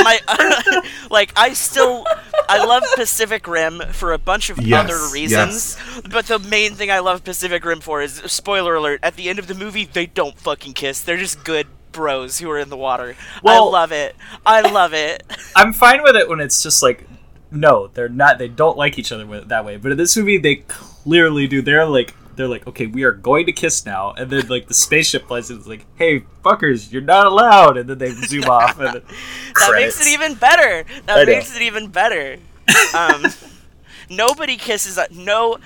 my *laughs* uh, like I still I love Pacific Rim for a bunch of Yes, other reasons. But the main thing I love Pacific Rim for is spoiler alert. At the end of the movie, they don't fucking kiss. They're just good bros who are in the water. Well- I love it. I love it. I'm fine with it when it's just like no they're not they don't like each other with- that way, but in this movie they clearly do. They're like they're like okay we are going to kiss now, and then like the spaceship flies and it's like hey fuckers you're not allowed, and then they zoom off and then *laughs* That makes it even better. I That know. makes it even better. Um, *laughs* nobody kisses. A, no.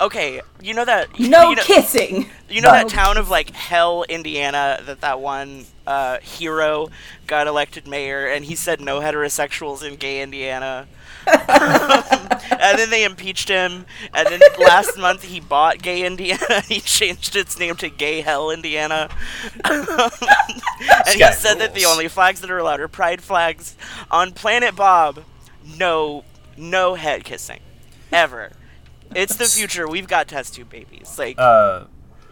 Okay, you know that. No you know, kissing. You know that town of like Hell, Indiana, that that one uh, hero got elected mayor, and he said no heterosexuals in gay Indiana. *laughs* and then they impeached him, and then last month he bought Gay Indiana. and *laughs* He changed its name to Gay Hell, Indiana. *laughs* and he guy said that the only flags that are allowed are pride flags. On Planet Bob, no, no head kissing, ever. It's the future. We've got test tube babies. Like, uh,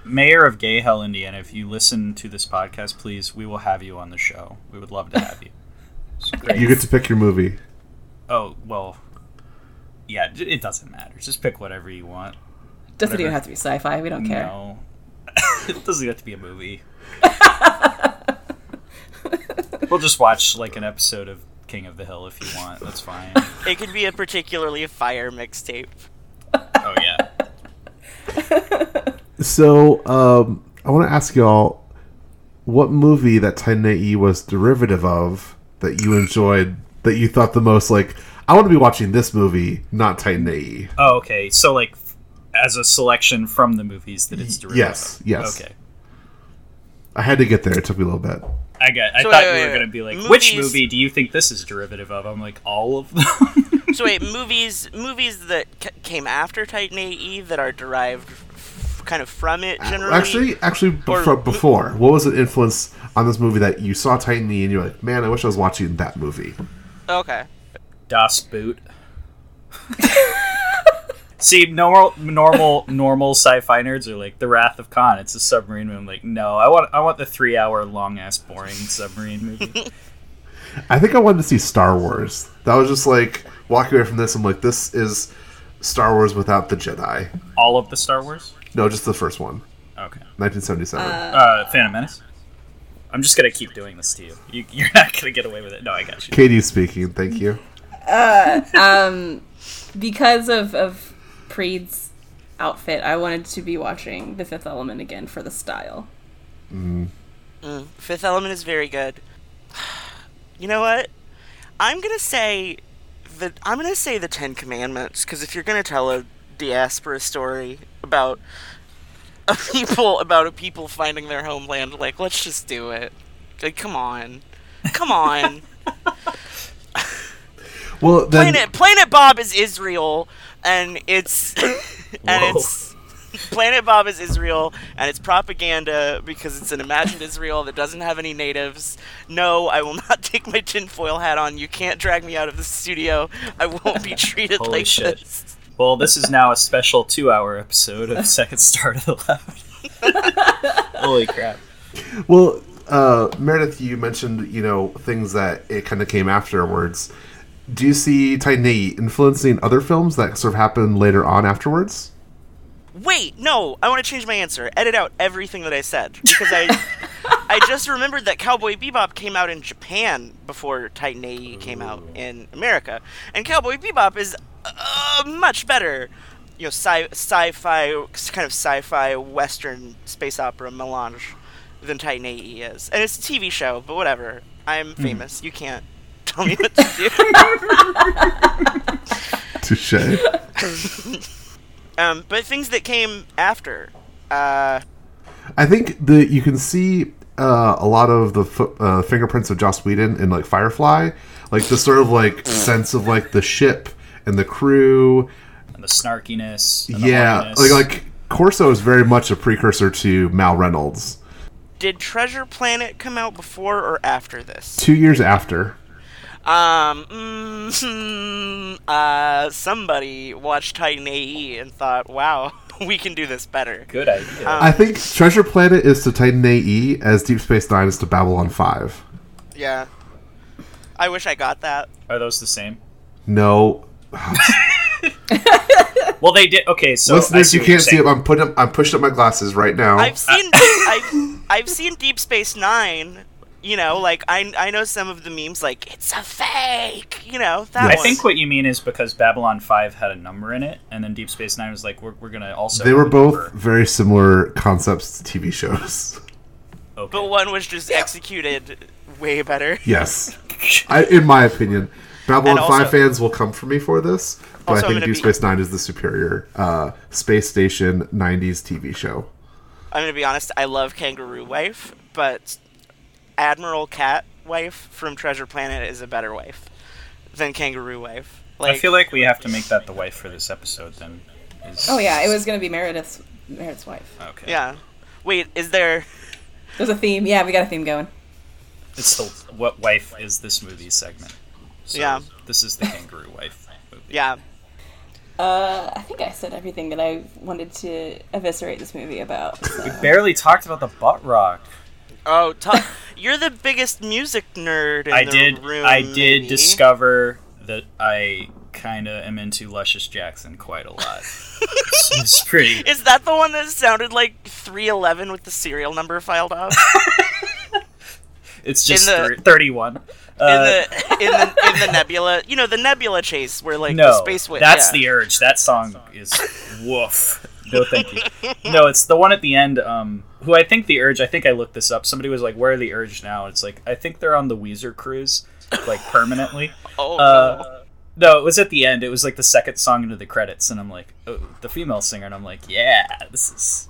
mayor of Gay Hell, Indiana, if you listen to this podcast, please, we will have you on the show. We would love to have you. Great. You get to pick your movie. Oh well, yeah, it doesn't matter. Just pick whatever you want. Doesn't even have to be sci-fi. We don't care. No, *laughs* it doesn't have to be a movie. *laughs* we'll just watch like an episode of King of the Hill if you want. That's fine. It could be a particularly fire mixtape. oh yeah. *laughs* So, um, I want to ask y'all what movie that Titan AE was derivative of that you enjoyed, that you thought the most like, I want to be watching this movie, not Titan AE. Oh, okay. So like, as a selection from the movies that it's derivative. yes, of. yes. Okay. I had to get there. It took me a little bit. I got. I So thought wait, you wait, were gonna be like, which movie do you think this is derivative of? I'm like, all of them. *laughs* So wait, *laughs* movies movies that c- came after Titan AE that are derived f- kind of from it generally. Actually, actually, Or- before, before, what was an influence on this movie that you saw Titan AE and you're like, man, I wish I was watching that movie? Okay. Das Boot. See, normal, normal, normal sci-fi nerds are like the Wrath of Khan. It's a submarine movie. I'm like, no, I want, I want the three-hour long ass boring submarine movie. I think I wanted to see Star Wars. That was just like walking away from this. I'm like, this is Star Wars without the Jedi. All of the Star Wars. No, just the first one, Okay. 1977. Uh, Phantom Menace. I'm just gonna keep doing this to you. you. *laughs* You're not gonna get away with it. No, I got you. Katie speaking. Thank you. Uh, um, because of of Preed's outfit, I wanted to be watching The Fifth Element again for the style. Mm. Mm, Fifth Element is very good. You know what? I'm gonna say the I'm gonna say the Ten Commandments because if you're gonna tell a diaspora story about a *laughs* people about a people finding their homeland, like let's just do it. Like, come on, come on. *laughs* Well, then Planet Planet Bob is Israel, and it's *laughs* and Whoa. it's Planet Bob is Israel, and it's propaganda because it's an imagined Israel that doesn't have any natives. No, I will not take my tinfoil hat on. You can't drag me out of the studio. I won't be treated Holy like shit. this. Well, this is now a special two-hour episode of *laughs* Second Star to the Left. *laughs* Holy crap! Well, uh, Meredith, you mentioned you know things that it kind of came afterwards. Do you see Titan AE influencing other films that sort of happened later on afterwards? Wait, no, I want to change my answer. Edit out everything that I said because I I *laughs* just remembered that Cowboy Bebop came out in Japan before Titan AE came out in America, and Cowboy Bebop is uh, much better, you know, sci sci-fi kind of sci-fi western space opera melange than Titan AE is, and it's a TV show, but whatever. I'm famous. You can't *laughs* tell me what to do. *laughs* Touche. um, but things that came after. Uh, I think that you can see uh, a lot of the fo- uh, fingerprints of Joss Whedon in like Firefly, like the sort of like sense of like the ship and the crew. And the snarkiness. And Yeah, horniness. like like Korso is very much a precursor to Mal Reynolds. did Treasure Planet come out before or after this? Two years after, Um, mm, *laughs* uh, somebody watched Titan AE and thought, "Wow, *laughs* we can do this better." good idea. Um, I think Treasure Planet is to Titan AE as Deep Space Nine is to Babylon Five. Yeah, I wish I got that. Are those the same? No, *laughs* Well, they did. Okay, so I listeners, you can't see it. I'm putting up, I'm pushing up my glasses right now. I've seen, I've, I've seen Deep Space Nine. You know, like I, I know some of the memes, like it's a fake. You know that I one. think what you mean is because Babylon Five had a number in it, and then Deep Space Nine was like, we're, we're gonna also. they were both number. very similar concepts to TV shows. Okay. but one was just executed way better. Yes, *laughs* I, in my opinion, Babylon And also- Five fans will come for me for this, but I think gonna Deep be- Space Nine is the superior uh, space station '90s TV show. I'm gonna be honest. I love Kangaroo Wife, but Admiral Cat Wife from Treasure Planet is a better wife than Kangaroo Wife. Like, I feel like we have to make that the wife for this episode. Then. Is... Oh yeah, it was gonna be Meredith's Meredith's wife. Okay. yeah. Wait, is there? There's a theme. Yeah, we got a theme going. It's the what wife is this movie segment. So yeah. This is the Kangaroo Wife movie. Yeah. Uh, I think I said everything that I wanted to eviscerate this movie about. *laughs* So. We barely talked about the butt rock. Oh, t- you're the biggest music nerd. I did. Room, I did maybe. discover that I kind of am into Luscious Jackson quite a lot. it's, pretty. *laughs* Is that the one that sounded like 311 with the serial number filed off? *laughs* it's just the... 31. In uh, the *laughs* in the in the nebula, you know the nebula chase where like no, space witch. That's yeah. the urge. That song is woof. No, thank you. No, it's the one at the end. Um, who I think the urge. I think I looked this up. Somebody was like, "Where are the urge now?" It's like I think they're on the Weezer cruise, like permanently. *laughs* oh. Uh, no no, it was at the end. It was like the second song into the credits, and I'm like, oh, the female singer, and I'm like, yeah, this is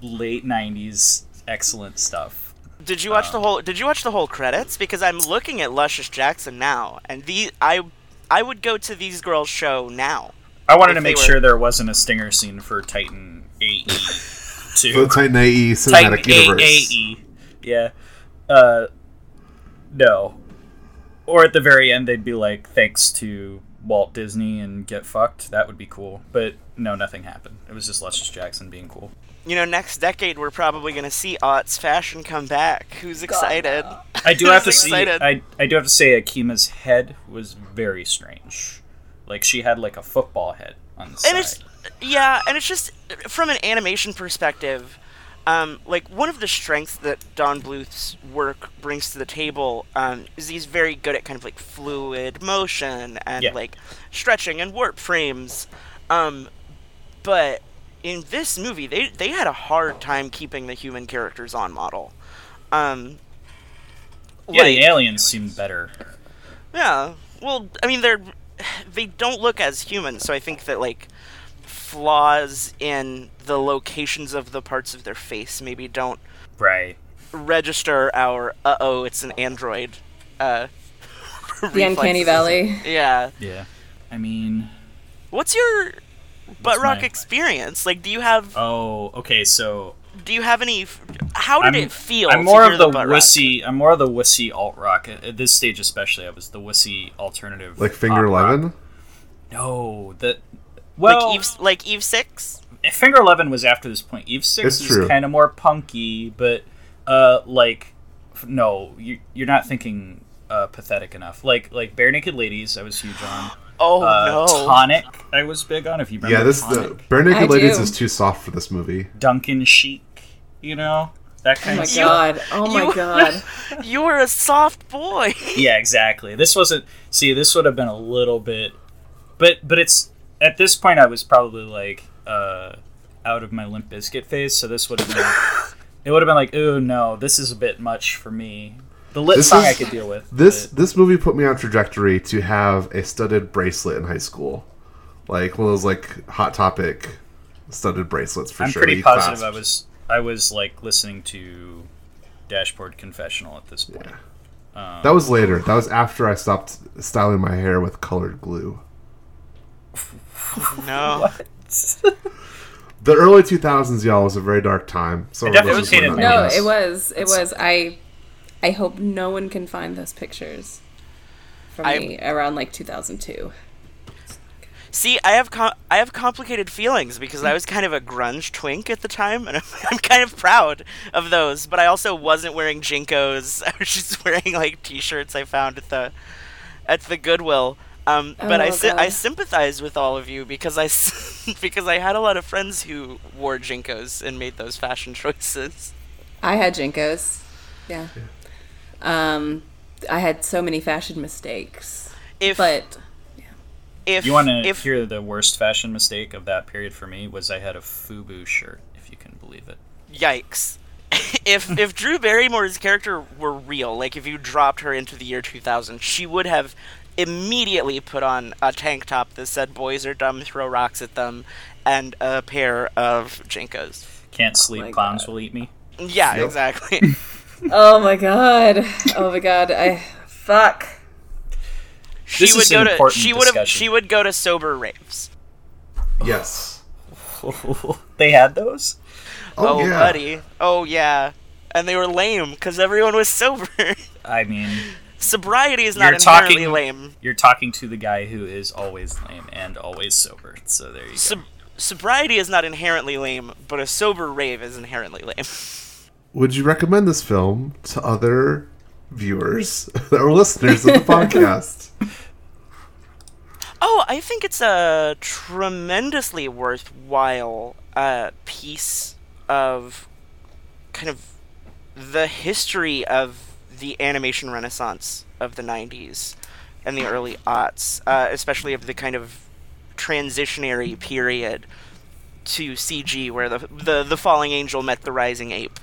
late '90s excellent stuff no. Did you watch the whole? Did you watch the whole credits? Because I'm looking at Luscious Jackson now, and the I I would go to these girls' show now. I wanted to make were- sure there wasn't a stinger scene for Titan AE For two. the Titan AE Titan cinematic universe. AAE. Yeah. Uh, no. Or at the very end, they'd be like, "Thanks to Walt Disney and get fucked." That would be cool. But no, nothing happened. It was just Luscious Jackson being cool. You know, next decade we're probably going to see aughts fashion come back. Who's excited? I do *laughs* have to Who's see. I I do have to say, Akima's head was very strange. Like she had like a football head on the and side. it's yeah, and it's just from an animation perspective. Um, like one of the strengths that Don Bluth's work brings to the table um, is he's very good at kind of like fluid motion and Yeah. like stretching and warp frames. Um, but in this movie, they they had a hard time keeping the human characters on model. Um, yeah, like- the aliens seemed better. yeah. Well, I mean, they're they don't look as human, so I think that like flaws in the locations of the parts of their face maybe don't Right. register our uh oh, it's an android. Uh, *laughs* The Uncanny. Valley. Yeah. Yeah. I mean, What's your butt What's rock my- experience? Like, do you have oh, okay. So do you have any? How did I'm, it feel? I'm to more hear of the, butt rock? wussy. I'm more of the wussy alt rock at, at this stage, especially. I was the wussy alternative, Like Finger. Eleven? No, that well, like Eve, like Eve Six. Finger Eleven was after this point. Eve Six It's is kind of more punky, but uh, like no, you you're not thinking uh, pathetic enough. Like like Barenaked Ladies, I was huge on. Oh Uh, no! Tonic, I was big on. If you remember, Yeah, this Tonic. the Barenaked I Ladies do. is too soft for this movie. Duncan Sheik, you know that Oh kind my of god. Oh my you- god. *laughs* you were a soft boy. *laughs* yeah, exactly. This wasn't. See, this would have been a little bit, but but it's at this point I was probably like uh, out of my Limp Bizkit phase, so this would have been. *laughs* it would have been like, oh no, this is a bit much for me. The lit This song is- I could deal with. This but- this movie put me on trajectory to have a studded bracelet in high school, like one of those like Hot Topic studded bracelets for I'm sure. that pretty positive clasp. I was I was like listening to Dashboard Confessional at this point. That was um, later. That was after I stopped styling my hair with colored glue. No. *laughs* The early 2000s, y'all, was a very dark time. So I definitely hated not No, it was. It was. I. I hope no one can find those pictures from I- me around like 2002. See, I have com- I have complicated feelings because I was kind of a grunge twink at the time, and I'm, *laughs* I'm kind of proud of those. But I also wasn't wearing JNCOs. *laughs* I was just wearing like t-shirts I found at the at the Goodwill. Um, but I Oh, sy- God. I sympathize with all of you because I s- *laughs* because I had a lot of friends who wore JNCOs and made those fashion choices. I had JNCOs. Yeah. Um, I had so many fashion mistakes, If but if You want to hear the worst fashion mistake of that period for me was I had a FUBU shirt, if you can believe it. yikes. *laughs* if if Drew Barrymore's character were real, like if you dropped her into the year 2000, she would have immediately put on a tank top that said "Boys are dumb, throw rocks at them," and a pair of JNCOs. Can't sleep, my clowns God. will eat me. Yeah, Yep. exactly. *laughs* oh my god, oh my god, I fuck. she This would is go an to important she would have discussion. she would go to sober raves. Yes. *laughs* they had those? Oh, Oh, yeah. buddy. Oh yeah. And they were lame because everyone was sober. *laughs* I mean, Sobriety is not You're inherently talking- lame. you're talking to the guy who is always lame and always sober. So there you go. Sobriety is not inherently lame, but a sober rave is inherently lame. *laughs* Would you recommend this film to other viewers *laughs* or listeners of the *laughs* podcast? Oh, I think it's a tremendously worthwhile uh, piece of kind of the history of the animation renaissance of the 90s and the early aughts, uh, especially of the kind of transitionary period to CG, where the, the the falling angel met the rising ape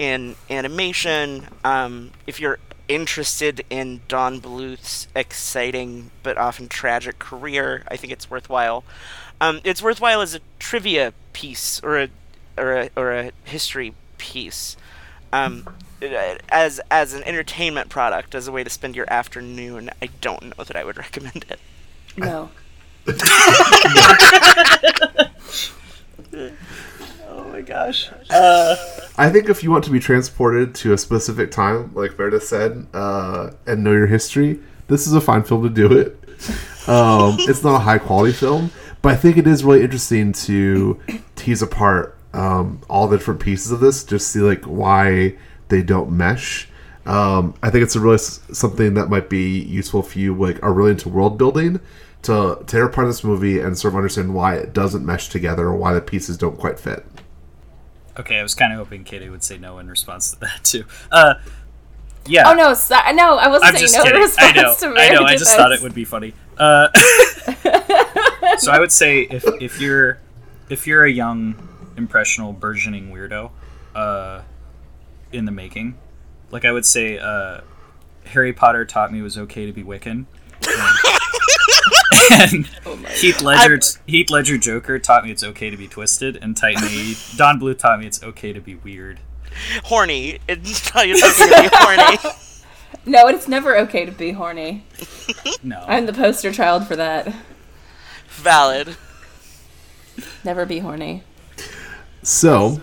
in animation. Um, if you're interested in Don Bluth's exciting but often tragic career, I think it's worthwhile. Um, it's worthwhile as a trivia piece or a or a, or a history piece. Um, as as an entertainment product, as a way to spend your afternoon, I don't know that I would *laughs* recommend it. No. *laughs* *laughs* My gosh. I think if you want to be transported to a specific time, like Meredith said, uh, and know your history, this is a fine film to do it. Um, *laughs* it's not a high quality film, but I think it is really interesting to tease apart um, all the different pieces of this, just see like why they don't mesh. Um, I think it's a really s- something that might be useful if you like are really into world building to tear apart this movie and sort of understand why it doesn't mesh together or why the pieces don't quite fit. Okay, I was kind of hoping Katie would say no in response to that too. Uh, yeah. Oh no, so, no, I wasn't I'm saying no in kidding. I response know. to I know. I just thought it would be funny. Uh, *laughs* so I would say if if you're if you're a young, impressionable, burgeoning weirdo, uh, in the making, like I would say, uh, Harry Potter taught me it was okay to be Wiccan. And, and Oh Heath Ledger, Heath Ledger Joker taught me it's okay to be twisted, and Titan AE Don Bluth taught me it's okay to be weird. Horny. It's tell you something to be horny. *laughs* No, it's never okay to be horny. No, I'm the poster child for that. Valid. Never be horny. So,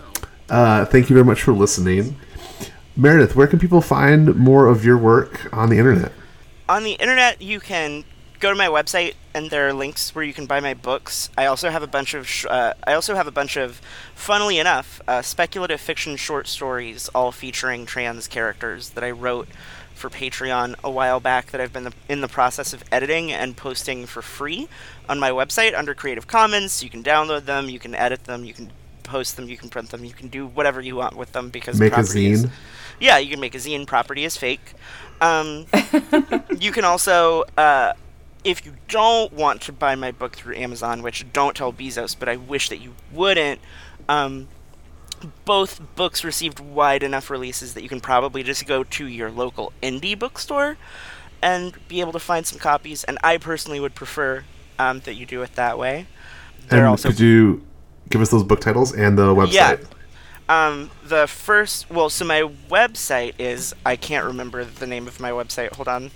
uh, thank you very much for listening. Meredith, where can people find more of your work on the internet? on the internet you can go to my website and there are links where you can buy my books i also have a bunch of sh- uh, i also have a bunch of funnily enough uh, speculative fiction short stories all featuring trans characters that i wrote for patreon a while back that i've been the, in the process of editing and posting for free on my website under creative commons you can download them you can edit them you can post them you can print them you can do whatever you want with them because Make a property is- zine. yeah, you can make a zine. Property is fake. Um, *laughs* you can also, uh, if you don't want to buy my book through Amazon, which don't tell Bezos, but I wish that you wouldn't. Um, both books received wide enough releases that you can probably just go to your local indie bookstore and be able to find some copies. And I personally would prefer um, that you do it that way. They're And also could you give us those book titles and the website? Yeah. Um, the first, well, so my website is, I can't remember the name of my website. Hold on.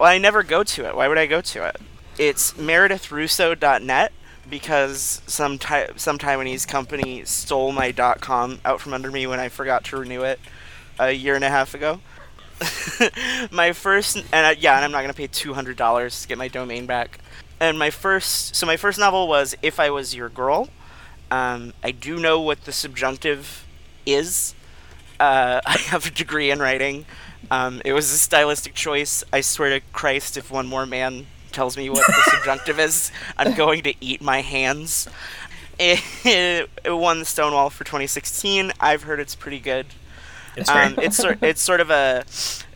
Well, I never go to it. Why would I go to it? It's meredithrusso.net because some some Taiwanese company stole my .com out from under me when I forgot to renew it a year and a half ago. *laughs* my first, and uh, yeah, and I'm not gonna pay two hundred dollars to get my domain back. And my first, so my first novel was If I Was Your Girl. Um, I do know what the subjunctive is. Uh, *laughs* I have a degree in writing. Um, it was a stylistic choice. I swear to Christ, if one more man tells me what the *laughs* subjunctive is, I'm going to eat my hands. It, it won the Stonewall for 2016. I've heard it's pretty good. it's Um, it's sort it's sort of a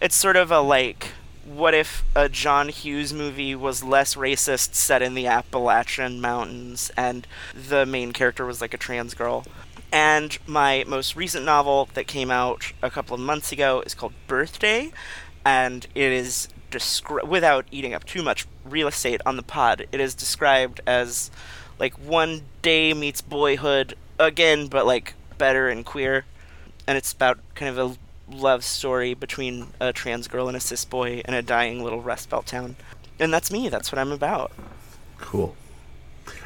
it's sort of a like what if a John Hughes movie was less racist set in the Appalachian Mountains and the main character was like a trans girl. And my most recent novel that came out a couple of months ago is called Birthday and it is descri- without eating up too much real estate on the pod. It is described as like one day meets boyhood again but like better and queer and it's about kind of a love story between a trans girl and a cis boy in a dying little Rust Belt town. And that's me. That's what I'm about. Cool.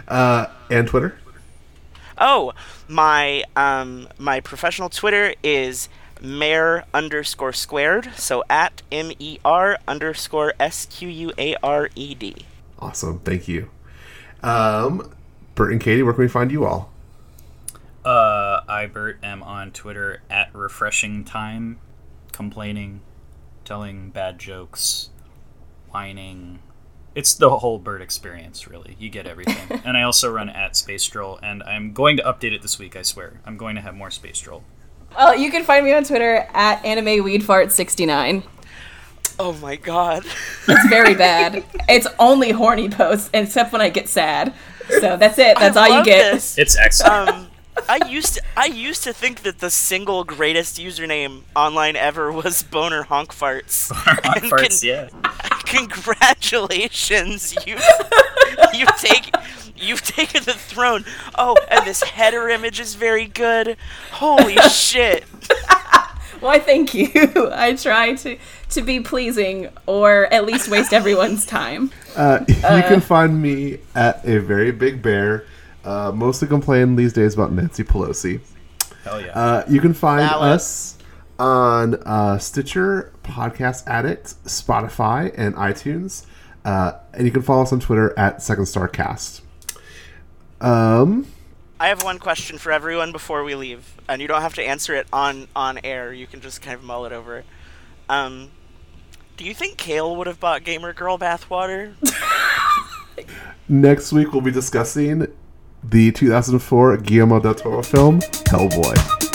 Uh, and Twitter? Oh, my um my professional Twitter is mayor underscore squared. So at m e r underscore s q u a r e d. Awesome. Thank you. Um, Bert and Katie, where can we find you all? Uh, I Bert am on Twitter at refreshing time, complaining, telling bad jokes, whining. It's the whole bird experience, really. You get everything. *laughs* and I also run at Space Stroll, and I'm going to update it this week. I swear. I'm going to have more Space Stroll. Well, you can find me on Twitter at anime animeweedfart69. Oh my god. It's very *laughs* bad. it's only horny posts, except when I get sad. So that's it. That's I all you get. this. It's excellent. Um, I used to I used to think that the single greatest username online ever was boner honk farts. *laughs* Hot and farts, can- yeah. *laughs* Congratulations, you you've taken you've taken the throne. Oh, and this header image is very good. Holy *laughs* shit! Why, thank you. I try to to be pleasing, or at least waste everyone's time. Uh, you can find me at a very big bear. Uh, mostly complaining these days about Nancy Pelosi. Hell yeah. Uh, you can find Valid. us on uh, Stitcher, Podcast Addict, Spotify, and iTunes. Uh, and you can follow us on Twitter at Second Star Cast. Um, I have one question for everyone before we leave, and you don't have to answer it on on air. You can just kind of mull it over. Um, do you think Cale would have bought Gamer Girl bathwater? *laughs* next week we'll be discussing the 2004 Guillermo del Toro film Hellboy.